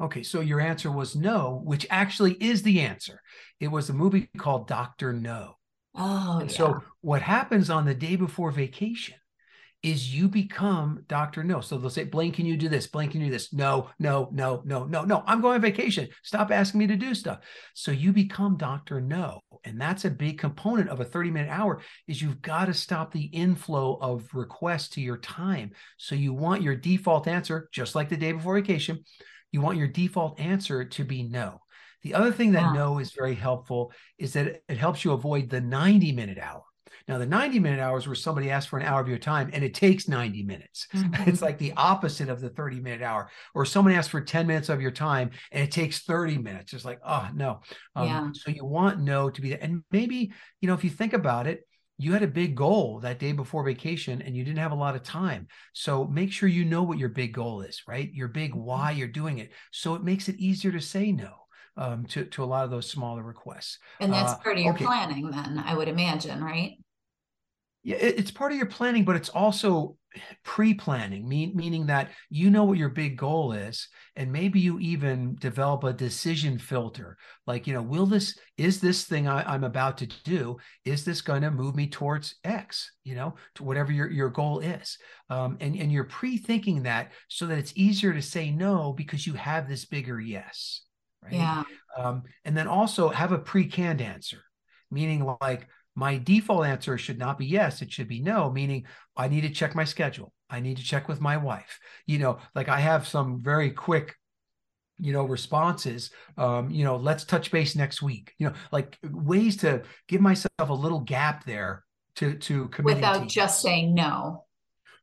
Okay, so your answer was no, which actually is the answer. It was a movie called Doctor No. Oh, and yeah. so what happens on the day before vacation is you become Dr. No. So they'll say, Blaine, can you do this? Blaine, can you do this? No, no, no, no, no, no. I'm going on vacation. Stop asking me to do stuff. So you become Dr. No. And that's a big component of a 30 minute hour is you've got to stop the inflow of requests to your time. So you want your default answer, just like the day before vacation, you want your default answer to be no. The other thing that no is very helpful is that it helps you avoid the 90 minute hour. Now, the 90 minute hours where somebody asks for an hour of your time and it takes 90 minutes. Mm-hmm. It's like the opposite of the 30 minute hour. Or someone asks for 10 minutes of your time and it takes 30 minutes. It's like, oh, no. Um, yeah. So you want no to be there. And maybe, you know, if you think about it, you had a big goal that day before vacation and you didn't have a lot of time. So make sure you know what your big goal is, right? Your big mm-hmm. why you're doing it. So it makes it easier to say no. Um, to to a lot of those smaller requests, and that's uh, part of your okay. planning, then I would imagine, right? Yeah, it's part of your planning, but it's also pre-planning, mean, meaning that you know what your big goal is, and maybe you even develop a decision filter. Like, you know, will this is this thing I, am about to do, is this going to move me towards X, you know, to whatever your, your goal is. Um, and, and you're pre-thinking that so that it's easier to say no because you have this bigger yes. Right. Yeah. Um, and then also have a pre-canned answer, meaning like, my default answer should not be yes it should be no meaning i need to check my schedule. I need to check with my wife. You know like i have some very quick you know responses um you know let's touch base next week. You know like ways to give myself a little gap there to to without just saying no.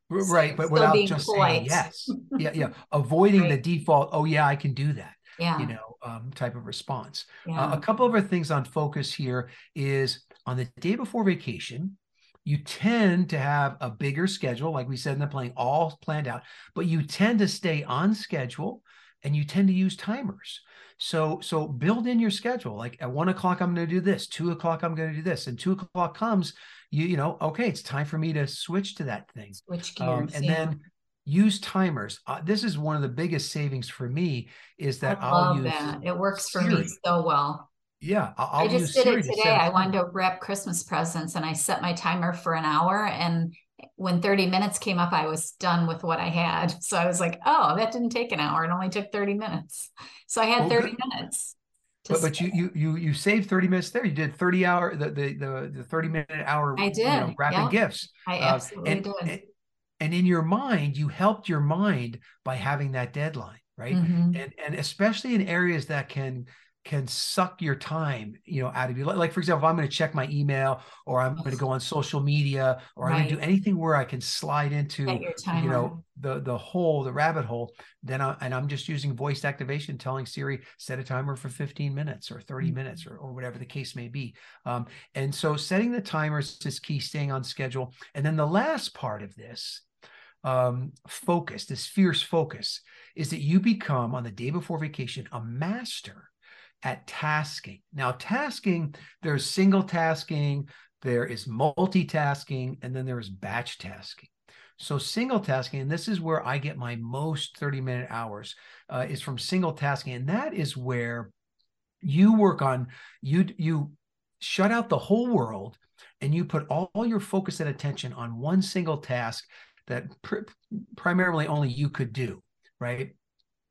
Right but without just polite. saying yes. Yeah yeah. Avoiding right. the default oh yeah i can do that yeah. you know um, type of response. Yeah. uh, a couple of other things on focus here is on the day before vacation, you tend to have a bigger schedule, like we said in the playing, all planned out, but you tend to stay on schedule and you tend to use timers. So, so build in your schedule. Like at one o'clock, I'm going to do this. Two o'clock, I'm going to do this. And two o'clock comes, you you know, okay, it's time for me to switch to that thing. Switch gears, um, and yeah. then use timers. Uh, this is one of the biggest savings for me is that I will use that. It works for Siri. me so well. Yeah, I'll i just did it today. I wanted to wrap Christmas presents, and I set my timer for an hour. And when 30 minutes came up, I was done with what I had. So I was like, "Oh, that didn't take an hour; it only took 30 minutes." So I had 30 minutes. but, but you you you you saved 30 minutes there. You did 30 hour the the the, the 30 minute hour I did you know, wrapping yep. gifts. I absolutely uh, and, did. And, and in your mind, you helped your mind by having that deadline, right? Mhm. And and especially in areas that can can suck your time, you know, out of you. Like, for example, if I'm going to check my email or I'm going to go on social media or I'm going to do anything where I can slide into, At your timer. you know, the the hole, the rabbit hole, then I and I'm just using voice activation, telling Siri set a timer for 15 minutes or 30 Mhm. minutes or, or whatever the case may be. Um, and so setting the timers is key, staying on schedule. And then the last part of this um, focus, this fierce focus, is that you become on the day before vacation a master at tasking. Now, tasking, there's single tasking, there is multitasking, and then there is batch tasking. So, single tasking, and this is where I get my most 30 minute hours, uh, is from single tasking. And that is where you work on, you, you shut out the whole world and you put all, all your focus and attention on one single task that pr- primarily only you could do, right?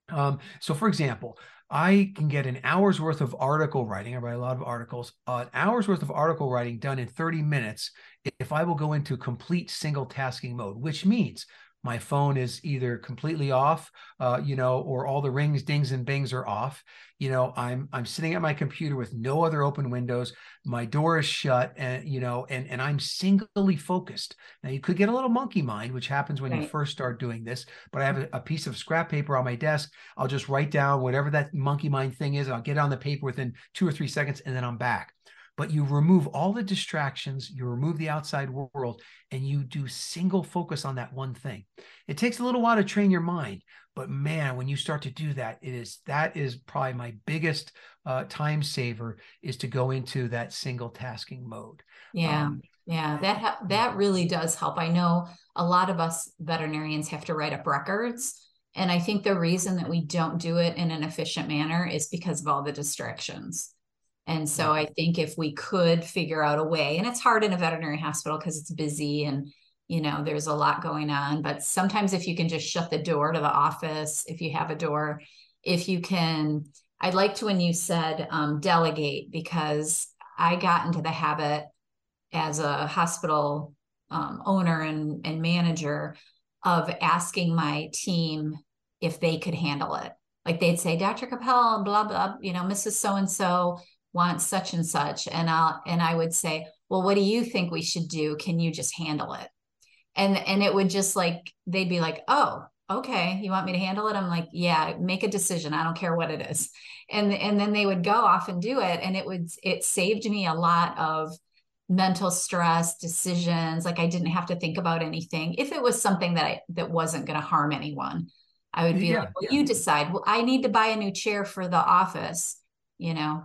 Um, so, for example, I can get an hour's worth of article writing. I write a lot of articles. Uh, an hour's worth of article writing done in 30 minutes if I will go into complete single tasking mode, which means my phone is either completely off, uh, you know, or all the rings, dings, and bings are off. You know, I'm I'm sitting at my computer with no other open windows. My door is shut, and you know, and and I'm singly focused. Now you could get a little monkey mind, which happens when you first start doing this. But I have a, a piece of scrap paper on my desk. I'll just write down whatever that monkey mind thing is. I'll get it on the paper within two or three seconds, and then I'm back. But you remove all the distractions, you remove the outside world, and you do single focus on that one thing. It takes a little while to train your mind, but man, when you start to do that, it is that is probably my biggest uh, time saver is to go into that single tasking mode. Yeah. Um, Yeah, that ha- that really does help. I know a lot of us veterinarians have to write up records, and I think the reason that we don't do it in an efficient manner is because of all the distractions. And so I think if we could figure out a way, and it's hard in a veterinary hospital because it's busy and you know there's a lot going on, but sometimes if you can just shut the door to the office, if you have a door, if you can, I liked when you said um, delegate because I got into the habit as a hospital um, owner and, and manager of asking my team if they could handle it. Like they'd say, Dr. Cappel, blah, blah, you know, Mrs. So and so wants such and such. And I'll, and I would say, well, what do you think we should do? Can you just handle it? And, and it would just like, they'd be like, oh, okay, you want me to handle it? I'm like, yeah, make a decision. I don't care what it is. And, and then they would go off and do it. And it would, it saved me a lot of mental stress decisions like i didn't have to think about anything if it was something that i that wasn't going to harm anyone i would be Yeah, like well yeah. you decide well i need to buy a new chair for the office you know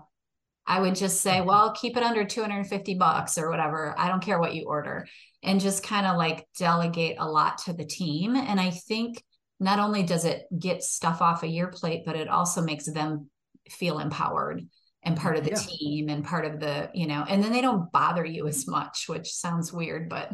i would just say Mm-hmm. well keep it under 250 bucks or whatever i don't care what you order and just kind of like delegate a lot to the team and i think not only does it get stuff off of your plate but it also makes them feel empowered and part of the Yeah. team and part of the you know and then they don't bother you as much which sounds weird but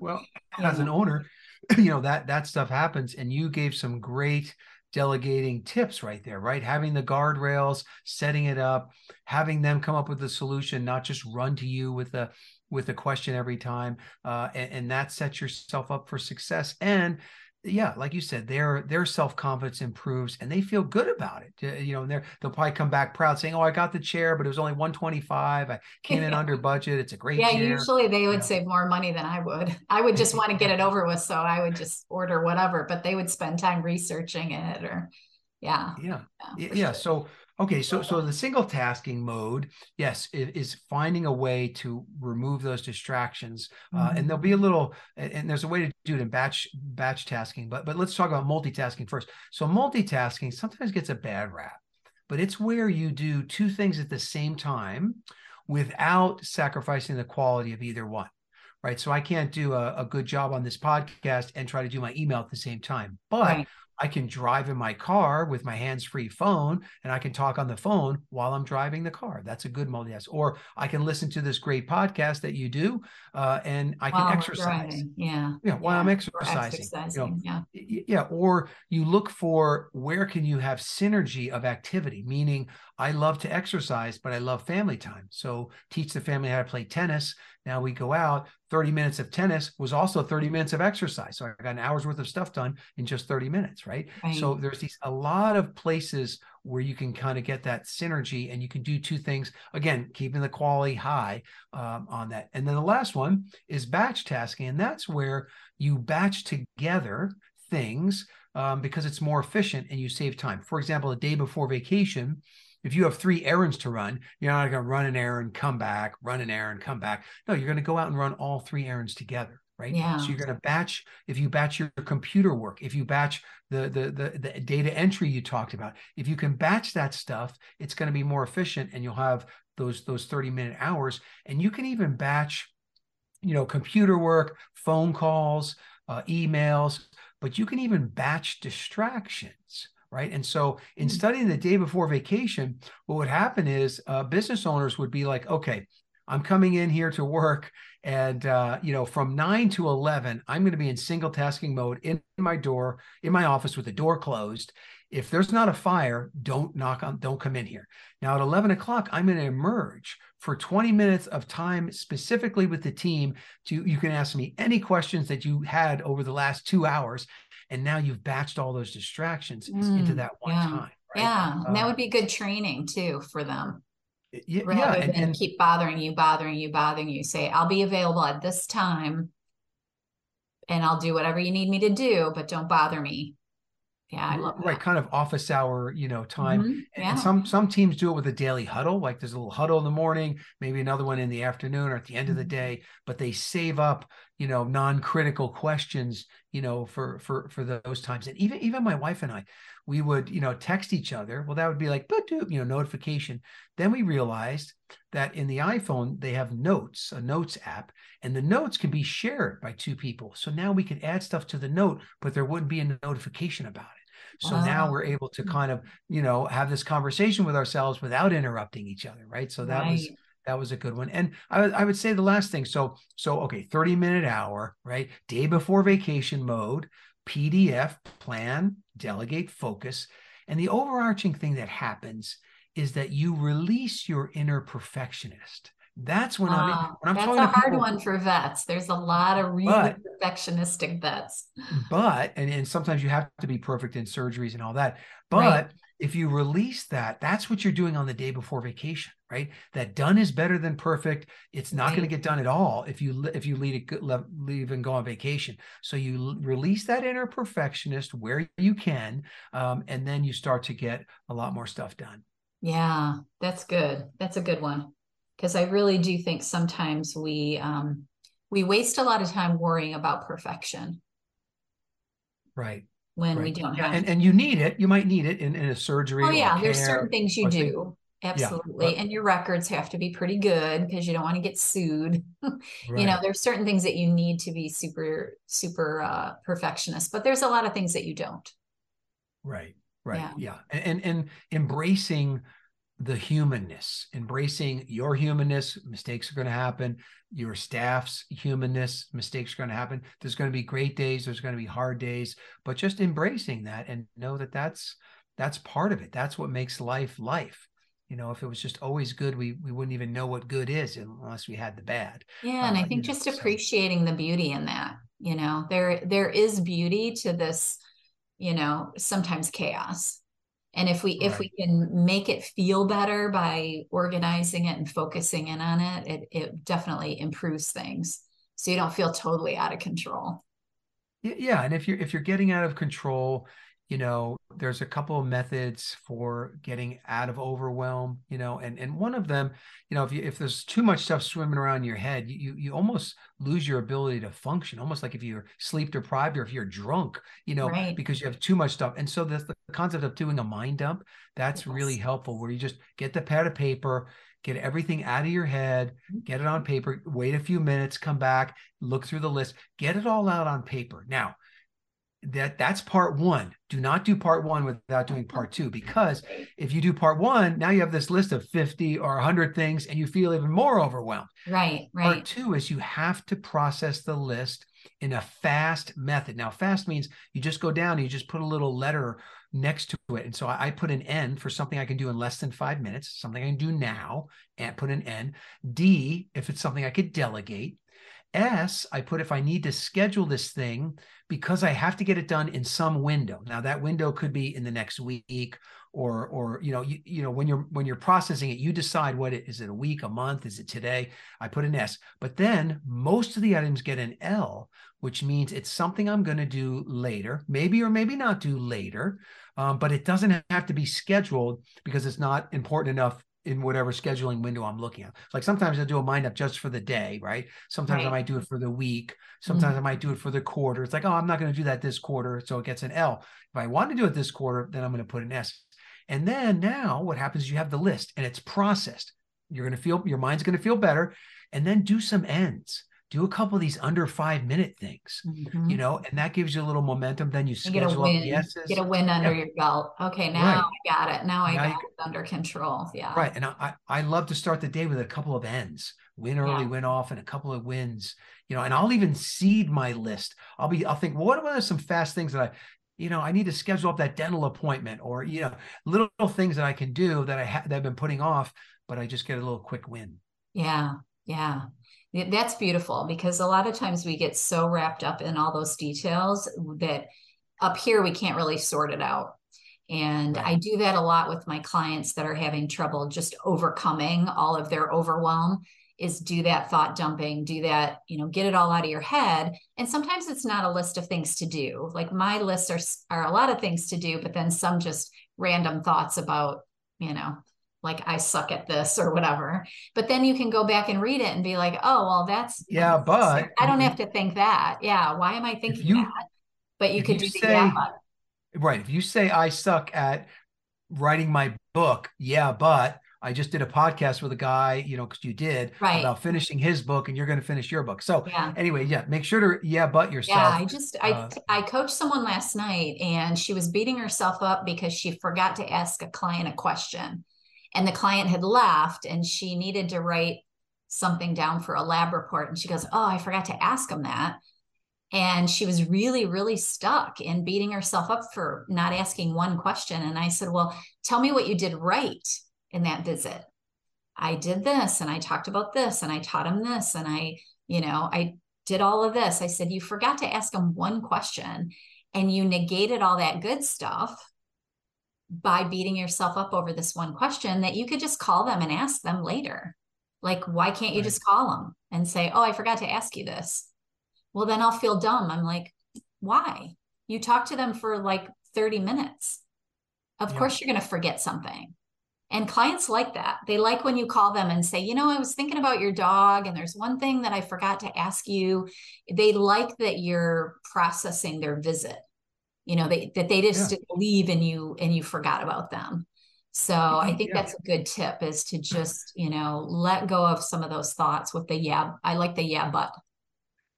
Well, as an owner, you know that that stuff happens, and you gave some great delegating tips right there, right? Having the guardrails, setting it up, having them come up with a solution, not just run to you with a with a question every time, uh, and, and that sets yourself up for success. And yeah, like you said, their their self confidence improves, and they feel good about it. Uh, You know, and they're they'll probably come back proud, saying, "Oh, I got the chair, but it was only one twenty five. I came in under budget. It's a great yeah chair." usually they would Yeah. save more money than i would i would just want to get it over with so i would just order whatever but they would spend time researching it or yeah Yeah. yeah, yeah sure. so okay so so the single tasking mode yes is finding a way to remove those distractions uh, and there'll be a Mhm. little and and there's a way to do it in batch batch tasking but but let's talk about multitasking first so multitasking sometimes gets a bad rap but it's where you do two things at the same time without sacrificing the quality of either one right so i can't do a, a good job on this podcast and try to do my email at the same time but Right. I can drive in my car with my hands-free phone and I can talk on the phone while I'm driving the car. That's a good multitask. Or I can listen to this great podcast that you do uh, and I can While exercise. Yeah. Yeah, while Yeah, I'm Or exercising. you know. Yeah. Yeah or you look for where can you have synergy of activity meaning i love to exercise but i love family time so teach the family how to play tennis now we go out 30 minutes of tennis was also 30 minutes of exercise so i got an hour's worth of stuff done in just 30 minutes right, so there's these a lot of places where you can kind of get that synergy and you can do two things again keeping the quality high um, on that and then the last one is batch tasking and that's where you batch together things um, because it's more efficient and you save time. For example, a day before vacation, if you have three errands to run, you're not going to run an errand, come back, run an errand, come back. No, you're going to go out and run all three errands together. Right. Yeah. So you're going to batch, if you batch your computer work, if you batch the, the the the data entry you talked about, if you can batch that stuff, it's going to be more efficient and you'll have those those 30 minute hours. And you can even batch, you know, computer work, phone calls, uh, emails, but you can even batch distractions, right? And so, in Mm. studying the day before vacation, what would happen is uh, business owners would be like, okay, I'm coming in here to work, and uh, you know, from nine to eleven, I'm going to be in single tasking mode in my door, in my office with the door closed. If there's not a fire, don't knock on, don't come in here. Now at 11 o'clock, I'm going to emerge for 20 minutes of time specifically with the team. To you can ask me any questions that you had over the last two hours, and now you've batched all those distractions into Mm, that one yeah. time. Right? Yeah. and that Uh, would be good training too for them. Yeah, Rather and, than and keep bothering you, bothering you, bothering you. Say, I'll be available at this time and I'll do whatever you need me to do, but don't bother me. Yeah, I love right, that. kind of office hour, you know, time. Mhm, Yeah. And some some teams do it with a daily huddle, like there's a little huddle in the morning, maybe another one in the afternoon or at the end of the Mhm. day, but they save up, you know, non-critical questions, you know, for for for those times. And even even my wife and I, we would, you know, text each other. Well, that would be like, "Boop, doop," you know, notification. Then we realized that in the iPhone they have notes, a notes app, and the notes can be shared by two people. So now we could add stuff to the note, but there wouldn't be a notification about it. So now ah. we're able to Oh. kind of, you know, have this conversation with ourselves without interrupting each other, right? So that was Right. That was a good one. And I, would- I would say the last thing. So so okay, 30 minute hour, right? Day before vacation mode, PDF, plan, delegate, focus. And the overarching thing that happens is that you release your inner perfectionist. That's when I'm Ah, when I'm that's talking a hard people, one for vets. There's a lot of really But- perfectionistic vets. but and, and sometimes you have to be perfect in surgeries and all that but Right. if you release that that's what you're doing on the day before vacation right? That done is better than perfect. It's not going to get done at all if you if you lead a leave and go on vacation. So you release that inner perfectionist where you can um, and then you start to get a lot more stuff done. Yeah, that's good. That's a good one. Because I really do think sometimes we um we waste a lot of time worrying about perfection. Right when we don't yeah, have and, and you need it. You might need it in, in a surgery Oh yeah, there's certain things you do. Yeah, Absolutely. but- And your records have to be pretty good because you don't want to get sued. You know, there's certain things that you need to be super, super uh perfectionist, but there's a lot of things that you don't. Right, right, Yeah. yeah, And, and and embracing the humanness, embracing your humanness. Mistakes are going to happen. Your staff's humanness, mistakes are going to happen. There's going to be great days. There's going to be hard days, but just embracing that and know that that's that's part of it. That's what makes life life. You know, if it was just always good, we we wouldn't even know what good is unless we had the bad. Yeah, and Uh, I think know, just so- appreciating the beauty in that, you know, there there is beauty to this, you know, sometimes chaos. And if we if we can make it feel better by organizing it and focusing in on it, it it definitely improves things. So you don't feel totally out of control. Yeah, and if you're if you're getting out of control, you know, there's a couple of methods for getting out of overwhelm, you know, and and one of them, you know, if you if there's too much stuff swimming around your head, you you, you almost lose your ability to function, almost like if you're sleep deprived or if you're drunk, you know, Right. because you have too much stuff. And so this the concept of doing a mind dump, that's really helpful where you just get the pad of paper, get everything out of your head, mm-hmm. get it on paper, wait a few minutes, come back, look through the list, get it all out on paper. Now, that that's part one. Do not do part one without doing mm-hmm. part two, because if you do part one, now you have this list of 50 or 100 things and you feel even more overwhelmed. Right, right. Part two is you have to process the list in a fast method. Now, fast means you just go down and you just put a little letter next to it. And so I, I put an N for something I can do in less than five minutes, something I can do now, and put an N. D, if it's something I could delegate. S, I put if I need to schedule this thing because I have to get it done in some window. Now that window could be in the next week or or you know you, you know when you're when you're processing it you decide what it is it a week a month is it today i put an s but then most of the items get an l which means it's something i'm going to do later maybe or maybe not do later um, but it doesn't have to be scheduled because it's not important enough in whatever scheduling window I'm looking at. Like sometimes I do a mind up just for the day, right? Sometimes right. I might do it for the week. Sometimes mm-hmm. I might do it for the quarter. It's like, oh, I'm not going to do that this quarter. So it gets an L. If I want to do it this quarter, then I'm going to put an S. And then now what happens is you have the list and it's processed. You're going to feel, your mind's going to feel better. And then do some ends do a couple of these under five minute things, mm-hmm. you know, and that gives you a little momentum. Then you schedule get a win, yeses. get a win under yeah. your belt. Okay, now right. I got it. Now I now got you, it under control. Yeah. Right. And I, I love to start the day with a couple of ends, win early, yeah. win off, and a couple of wins, you know, and I'll even seed my list. I'll be, I'll think, well, what are some fast things that I, you know, I need to schedule up that dental appointment or, you know, little things that I can do that I have that I've been putting off, but I just get a little quick win. Yeah. Yeah. That's beautiful because a lot of times we get so wrapped up in all those details that up here we can't really sort it out. And right. I do that a lot with my clients that are having trouble just overcoming all of their overwhelm is do that thought dumping, do that, you know, get it all out of your head. And sometimes it's not a list of things to do. Like my lists are are a lot of things to do, but then some just random thoughts about, you know, like I suck at this or whatever. But then you can go back and read it and be like, oh, well, that's yeah, but I don't have to think that. Yeah. Why am I thinking you, that? But you could do say, the yeah. Right. If you say I suck at writing my book, yeah, but I just did a podcast with a guy, you know, because you did right. about finishing his book and you're going to finish your book. So yeah. anyway, yeah, make sure to yeah, but yourself. Yeah, I just uh, I I coached someone last night and she was beating herself up because she forgot to ask a client a question and the client had left and she needed to write something down for a lab report. And she goes oh i forgot to ask him that. And she was really really stuck and beating herself up for not asking one question. And i said well tell me what you did right in that visit. I did this and i talked about this and i taught him this and i you know i did all of this. I said you forgot to ask him one question and you negated all that good stuff by beating yourself up over this one question that you could just call them and ask them later. Like, why can't you right. just call them and say, Oh, I forgot to ask you this? Well, then I'll feel dumb. I'm like, Why? You talk to them for like 30 minutes. Of yeah. course, you're going to forget something. And clients like that. They like when you call them and say, you know, I was thinking about your dog, and there's one thing that I forgot to ask you. They like that you're processing their visit you know they, that they just yeah. believe in you and you forgot about them so i think yeah. that's a good tip is to just you know let go of some of those thoughts with the yeah i like the yeah but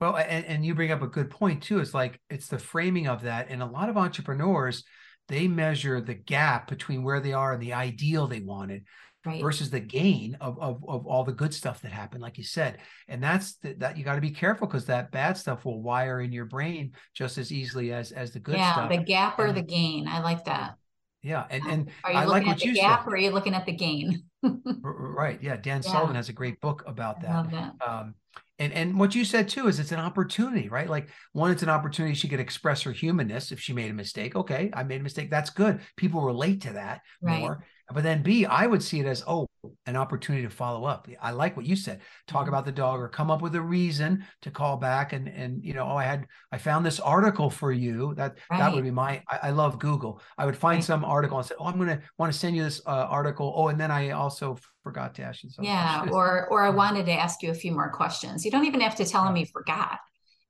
well and, and you bring up a good point too it's like it's the framing of that and a lot of entrepreneurs they measure the gap between where they are and the ideal they wanted right. versus the gain of, of, of all the good stuff that happened, like you said. And that's the, that you got to be careful because that bad stuff will wire in your brain just as easily as as the good yeah, stuff. the gap or and, the gain. I like that. Yeah, and and are you I looking like at the gap said. or are you looking at the gain? right. Yeah. Dan yeah. Sullivan has a great book about that. that. Um, and and what you said too is it's an opportunity, right? Like one, it's an opportunity she could express her humanness if she made a mistake. Okay, I made a mistake. That's good. People relate to that right. more. But then B, I would see it as, oh, an opportunity to follow up. I like what you said. Talk mm-hmm. about the dog or come up with a reason to call back and and you know, oh, I had I found this article for you. That right. that would be my I, I, love Google. I would find right. some article and say, Oh, I'm gonna want to send you this uh, article. Oh, and then I also forgot to ask you something. Yeah, or or I wanted to ask you a few more questions. You don't even have to tell them you forgot.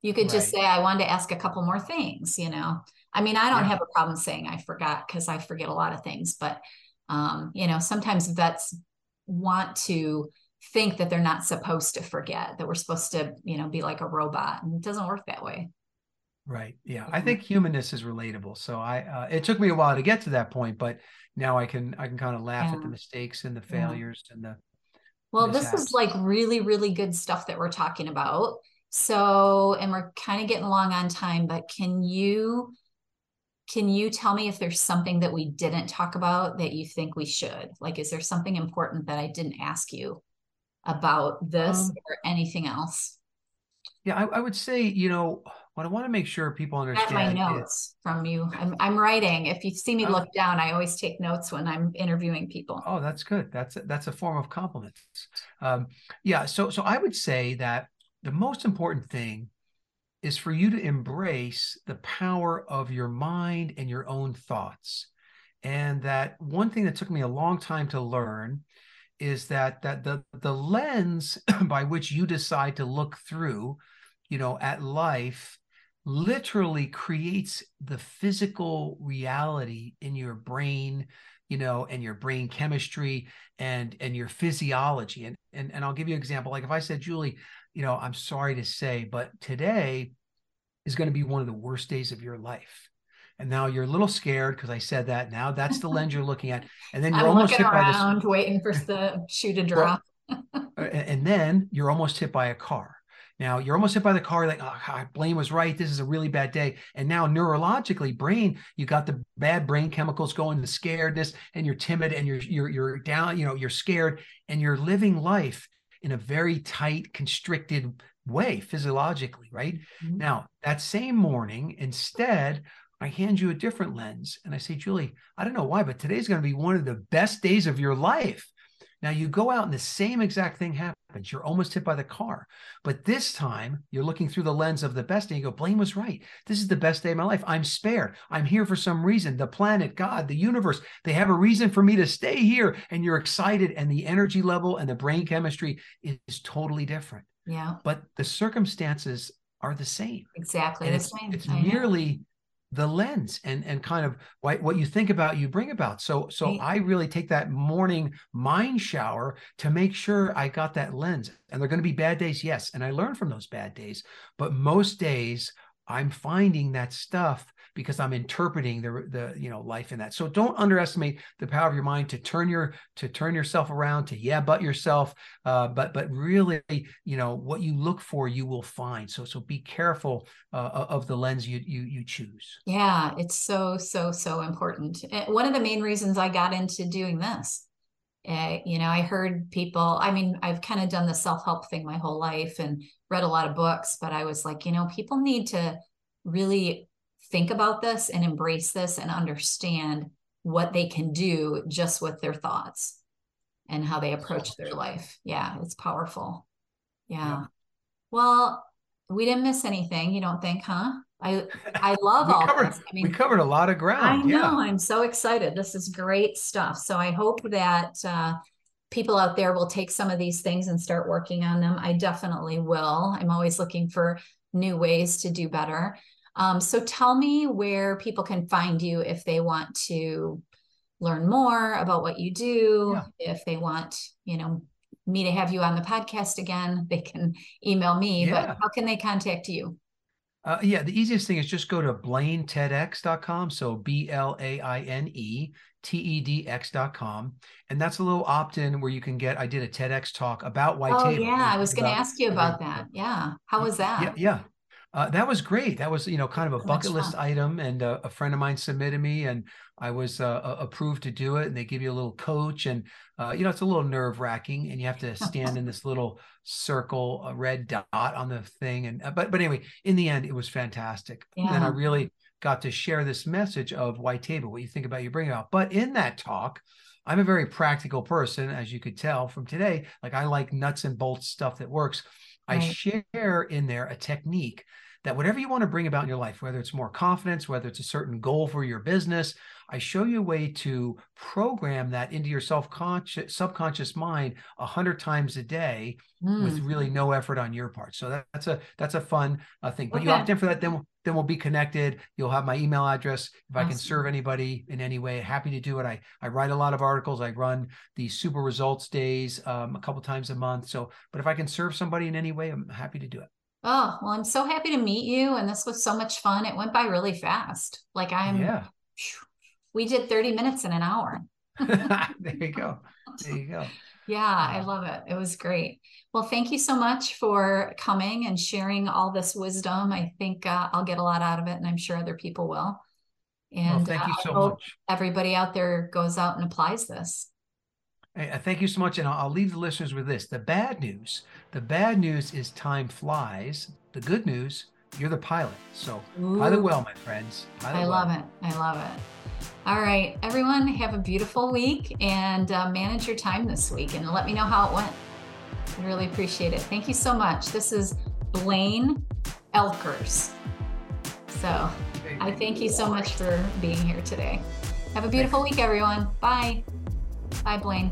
You could just say, I wanted to ask a couple more things, you know. I mean, I don't yeah. have a problem saying I forgot because I forget a lot of things, but um, you know, sometimes vets want to think that they're not supposed to forget, that we're supposed to, you know, be like a robot. And it doesn't work that way. Right. Yeah. I think humanness is relatable. So I uh, it took me a while to get to that point, but now I can I can kind of laugh Yeah. at the mistakes and the Yeah. failures and the Well, this is like really, really good stuff that we're talking about. So, and we're kind of getting along on time, but can you can you tell me if there's something that we didn't talk about that you think we should? Like, is there something important that I didn't ask you about this Um, or anything else? yeah, I, I would say, you know, what I want to make sure people I got my understand is notes from you. I'm I'm writing. If you see me Oh. look down, I always take notes when I'm interviewing people. Oh, that's good. That's a, that's a form of compliments. Um, yeah. So so I would say that the most important thing is for you to embrace the power of your mind and your own thoughts. And that one thing that took me a long time to learn is that that the the lens by which you decide to look through, you know, at life literally creates the physical reality in your brain you know and your brain chemistry and and your physiology and and, and i'll give you an example like if i said julie you know i'm sorry to say but today is going to be one of the worst days of your life and now you're a little scared because i said that now that's the lens you're looking at and then you're I'm almost looking hit by this around, waiting for the shoe to drop. and then you're almost hit by a car. Now you're almost hit by the car. Like, ah, ah, oh, God, Blaine was right. This is a really bad day. And now neurologically, brain, you got the bad brain chemicals going, the scaredness, and you're timid, and you're you're you're down. You know, you're scared, and you're living life in a very tight, constricted way physiologically. Right Mhm. now, that same morning, instead. I hand you a different lens and I say, Julie, I don't know why, but today's going to be one of the best days of your life. Now you go out and the same exact thing happens. You're almost hit by the car. But this time you're looking through the lens of the best day. You go, Blaine was right. This is the best day of my life. I'm spared. I'm here for some reason. The planet, God, the universe, they have a reason for me to stay here. And you're excited. And the energy level and the brain chemistry is, totally different. Yeah, But the circumstances are the same. exactly. And the it's, same. it's merely the lens and and kind of what, what you think about you bring about so so Right. i really take that morning mind shower to make sure i got that lens and they're going to be bad days yes and i learn from those bad days but most days i'm finding that stuff because i'm interpreting the the you know life in that. So don't underestimate the power of your mind to turn your to turn yourself around to yeah but yourself uh, but but really you know what you look for you will find. So so be careful uh, of the lens you you you choose. Yeah, it's so, so, so important. Eh, One of the main reasons I got into doing this, uh, you know, I heard people, I mean, I've kind of done the self help thing my whole life and read a lot of books, but I was like, you know, people need to really think about this and embrace this and understand what they can do just with their thoughts and how they approach their life. Yeah, it's powerful. Yeah. Well, we didn't miss anything, you don't think, huh? I I love all covered this. I we mean, covered a lot of ground. I know, yeah I'm so excited. This is great stuff. So I hope that uh, people out there will take some of these things and start working on them. I definitely will. I'm always looking for new ways to do better. Um, so tell me where people can find you if they want to learn more about what you do. If they want, you know, me to have you on the podcast again, they can email me. Yeah. But how can they contact you? Uh, yeah, the easiest thing is just go to blainetedx.com. So B L A I N E T E D X.com. And that's a little opt in where you can get. I did a TEDx talk about white Oh table. yeah, I was going to ask you about that. Yeah, how was that? Yeah, yeah. Uh, that was great. That was, you know, kind of a So bucket list item. And uh, a friend of mine submitted me, and I was uh, approved to do it. And they give you a little coach, and uh, you know, it's a little nerve wracking, and you have to stand in this little circle, a red dot on the thing. And uh, but but anyway, in the end, it was fantastic. And I really got to share this message of white table, what you think about, you bring out. But in that talk, I'm a very practical person, as you could tell from today. Like I like nuts and bolts stuff that works. I Right. share in there a technique that whatever you want to bring about in your life, whether it's more confidence, whether it's a certain goal for your business, I show you a way to program that into your self-conscious subconscious mind a hundred times a day with Mm, really no effort on your part. So that, that's a that's a fun uh, thing. But you opt in for that, then we'll- then we'll be connected. You'll have my email address. If I can serve anybody in any way, happy to do it. I I write a lot of articles. I run the super results days um, a couple times a month. So, but if I can serve somebody in any way, I'm happy to do it. Oh, well, I'm so happy to meet you. And this was so much fun. It went by really fast. Like I'm, yeah. We did 30 minutes in an hour. there you go. There you go. Yeah, I love it. It was great. Well, thank you so much for coming and sharing all this wisdom. I think uh, I'll get a lot out of it, and I'm sure other people will. And well, thank you uh, so much. Everybody out there goes out and applies this. Hey, thank you so much. And I'll, I'll leave the listeners with this the bad news. The bad news is time flies. The good news, you're the pilot. So Ooh. pilot well, my friends. Pilot I love well. it. I love it. All right, everyone, have a beautiful week and uh, manage your time this week and let me know how it went. I really appreciate it. Thank you so much. This is Blaine Oelkers. So I thank you so much for being here today. Have a beautiful week, everyone. Bye. Bye, Blaine.